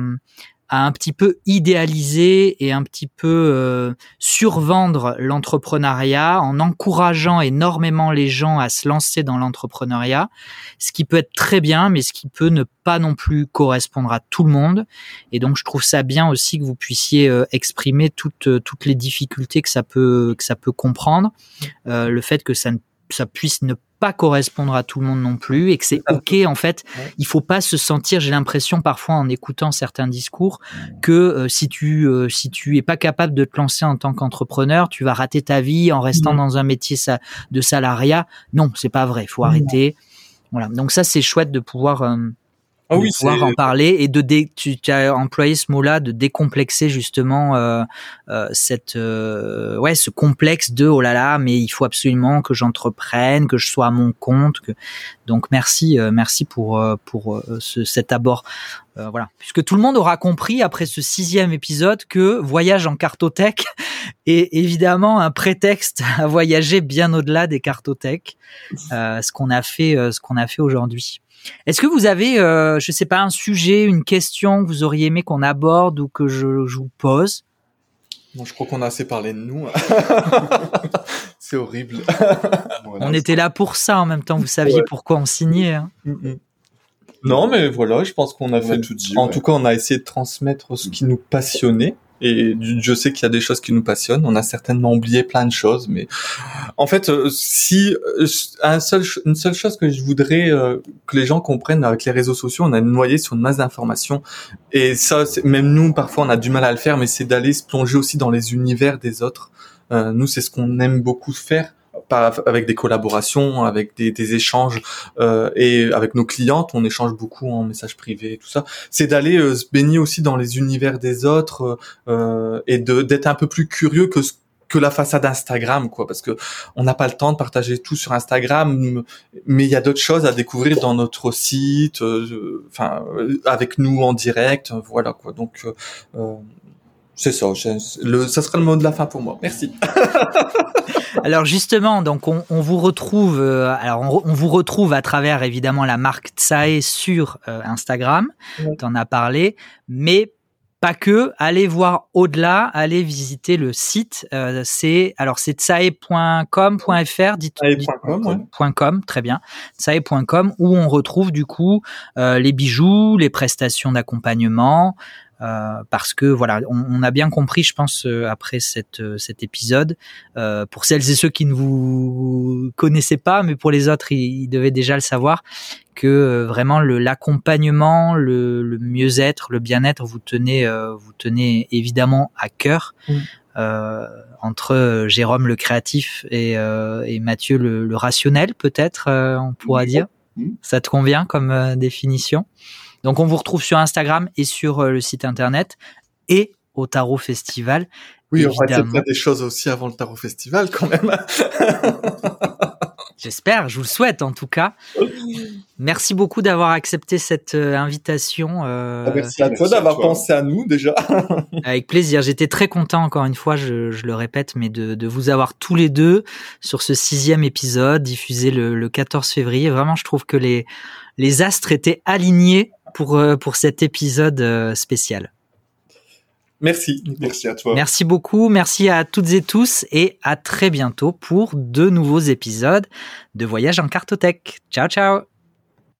à un petit peu idéaliser et un petit peu euh, survendre l'entrepreneuriat en encourageant énormément les gens à se lancer dans l'entrepreneuriat, ce qui peut être très bien, mais ce qui peut ne pas non plus correspondre à tout le monde. Et donc je trouve ça bien aussi que vous puissiez euh, exprimer toutes toutes les difficultés que ça peut que ça peut comprendre, euh, le fait que ça ne ça puisse ne pas correspondre à tout le monde non plus et que c'est ok en fait. Il faut pas se sentir j'ai l'impression parfois en écoutant certains discours que euh, si tu euh, si tu es pas capable de te lancer en tant qu'entrepreneur tu vas rater ta vie en restant dans un métier de salariat. Non c'est pas vrai. Il faut arrêter. Voilà. Donc ça c'est chouette de pouvoir euh, ah oui, pouvoir en parler et de dé, tu, tu, as employé ce mot-là de décomplexer justement euh, euh, cette euh, ouais ce complexe de oh là là mais il faut absolument que j'entreprenne que je sois à mon compte que donc merci euh, merci pour euh, pour ce, cet abord. Voilà. Puisque tout le monde aura compris après ce sixième épisode que voyage en cartothèque est évidemment un prétexte à voyager bien au-delà des cartothèques ce qu'on a fait ce qu'on a fait aujourd'hui est-ce que vous avez, euh, je sais pas, un sujet, une question que vous auriez aimé qu'on aborde ou que je, je vous pose? Bon, je crois qu'on a assez parlé de nous. c'est horrible. on était là pour ça en même temps. Vous saviez pourquoi on signait. Hein. Mm, mm. Non, mais voilà, je pense qu'on a fait. tout dit, en tout cas, on a essayé de transmettre ce qui nous passionnait. Et je sais qu'il y a des choses qui nous passionnent. On a certainement oublié plein de choses, mais en fait, euh, si euh, un seul, une seule chose que je voudrais euh, que les gens comprennent avec les réseaux sociaux, on a noyé sur une masse d'informations. Et ça, même nous, parfois, on a du mal à le faire, mais c'est d'aller se plonger aussi dans les univers des autres. nous, c'est ce qu'on aime beaucoup faire avec des collaborations, avec des, des échanges euh, et avec nos clientes, on échange beaucoup en message privé et tout ça. C'est d'aller euh, se baigner aussi dans les univers des autres euh, et de d'être un peu plus curieux que que la façade Instagram quoi parce que on n'a pas le temps de partager tout sur Instagram mais il y a d'autres choses à découvrir dans notre site euh, enfin avec nous en direct voilà quoi donc c'est ça le ça sera le mot de la fin pour moi merci alors justement, donc on, on vous retrouve, euh, alors on, on, vous retrouve à travers évidemment la marque Tsae sur euh, Instagram. Ouais. Tu en as parlé, mais pas que. Allez voir au-delà, allez visiter le site. Euh, c'est alors c'est tsae.com.fr, dites, ouais. .com, très bien, tsae.com où on retrouve du coup euh, les bijoux, les prestations d'accompagnement. Euh, parce que voilà, on, on, a bien compris, je pense, euh, après cette, euh, cet épisode, euh, pour celles et ceux qui ne vous connaissaient pas, mais pour les autres, ils, ils devaient déjà le savoir, que vraiment l'accompagnement, le, le mieux-être, le bien-être, vous tenez, vous tenez évidemment à cœur. Mmh. entre Jérôme le créatif et, et Mathieu le, le rationnel, peut-être, on pourra mmh. dire. Mmh. Ça te convient comme définition? Donc on vous retrouve sur Instagram et sur euh, le site internet et au Tarot Festival. Oui, évidemment. on va faire des choses aussi avant le Tarot Festival quand même. J'espère, je vous le souhaite en tout cas. Merci beaucoup d'avoir accepté cette euh, invitation. Euh, ah, merci à toi d'avoir pensé à nous déjà. avec plaisir. J'étais très content encore une fois, je, je le répète, mais de, de, vous avoir tous les deux sur ce sixième épisode diffusé le, le 14 février. Vraiment, je trouve que les les astres étaient alignés pour, euh, pour cet épisode euh, spécial. Merci. Merci à toi. Merci beaucoup. Merci à toutes et tous et à très bientôt pour de nouveaux épisodes de Voyage en Cartothèque. Ciao, ciao.